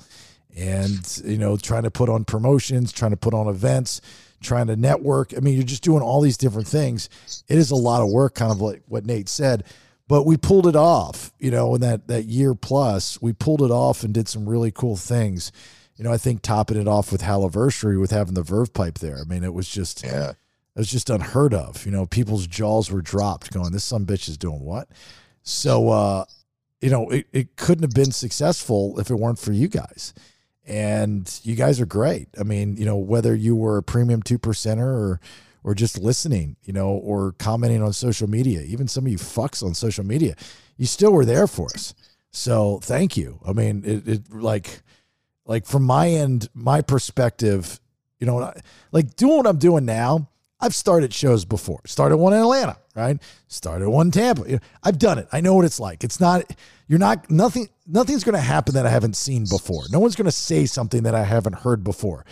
And, you know, trying to put on promotions, trying to put on events, trying to network. I mean, you're just doing all these different things. It is a lot of work, kind of like what Nate said but we pulled it off you know in that that year plus we pulled it off and did some really cool things you know i think topping it off with Haliversary with having the verve pipe there i mean it was just yeah it was just unheard of you know people's jaws were dropped going this some bitch is doing what so uh you know it, it couldn't have been successful if it weren't for you guys and you guys are great i mean you know whether you were a premium two percenter or or just listening, you know, or commenting on social media, even some of you fucks on social media, you still were there for us. So thank you. I mean, it, it like, like from my end, my perspective, you know, like doing what I'm doing now, I've started shows before. Started one in Atlanta, right? Started one in Tampa. I've done it. I know what it's like. It's not you're not nothing nothing's going to happen that I haven't seen before. No one's going to say something that I haven't heard before.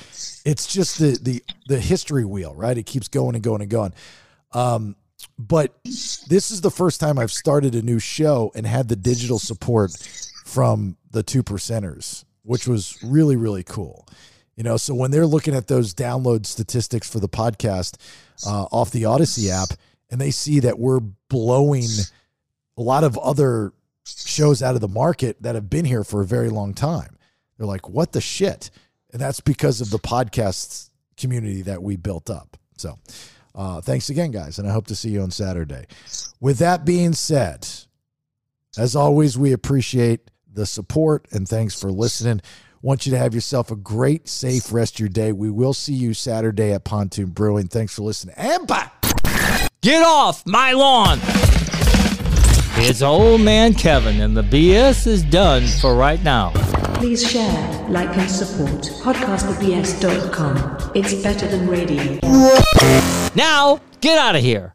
It's just the the the history wheel, right? It keeps going and going and going. Um, but this is the first time I've started a new show and had the digital support from the two percenters, which was really really cool. You know, so when they're looking at those download statistics for the podcast uh, off the Audacy app, and they see that we're blowing a lot of other shows out of the market that have been here for a very long time, they're like, "What the shit?" And that's because of the podcast community that we built up. So, uh, thanks again, guys, and I hope to see you on Saturday. With that being said, as always, we appreciate the support and thanks for listening. Want you to have yourself a great, safe rest of your day. We will see you Saturday at Pontoon Brewing. Thanks for listening. And bye. Get off my lawn. It's old man Kevin, and the BS is done for right now. Please share, like, and support podcastthebs.com. It's better than radio. Now, get out of here.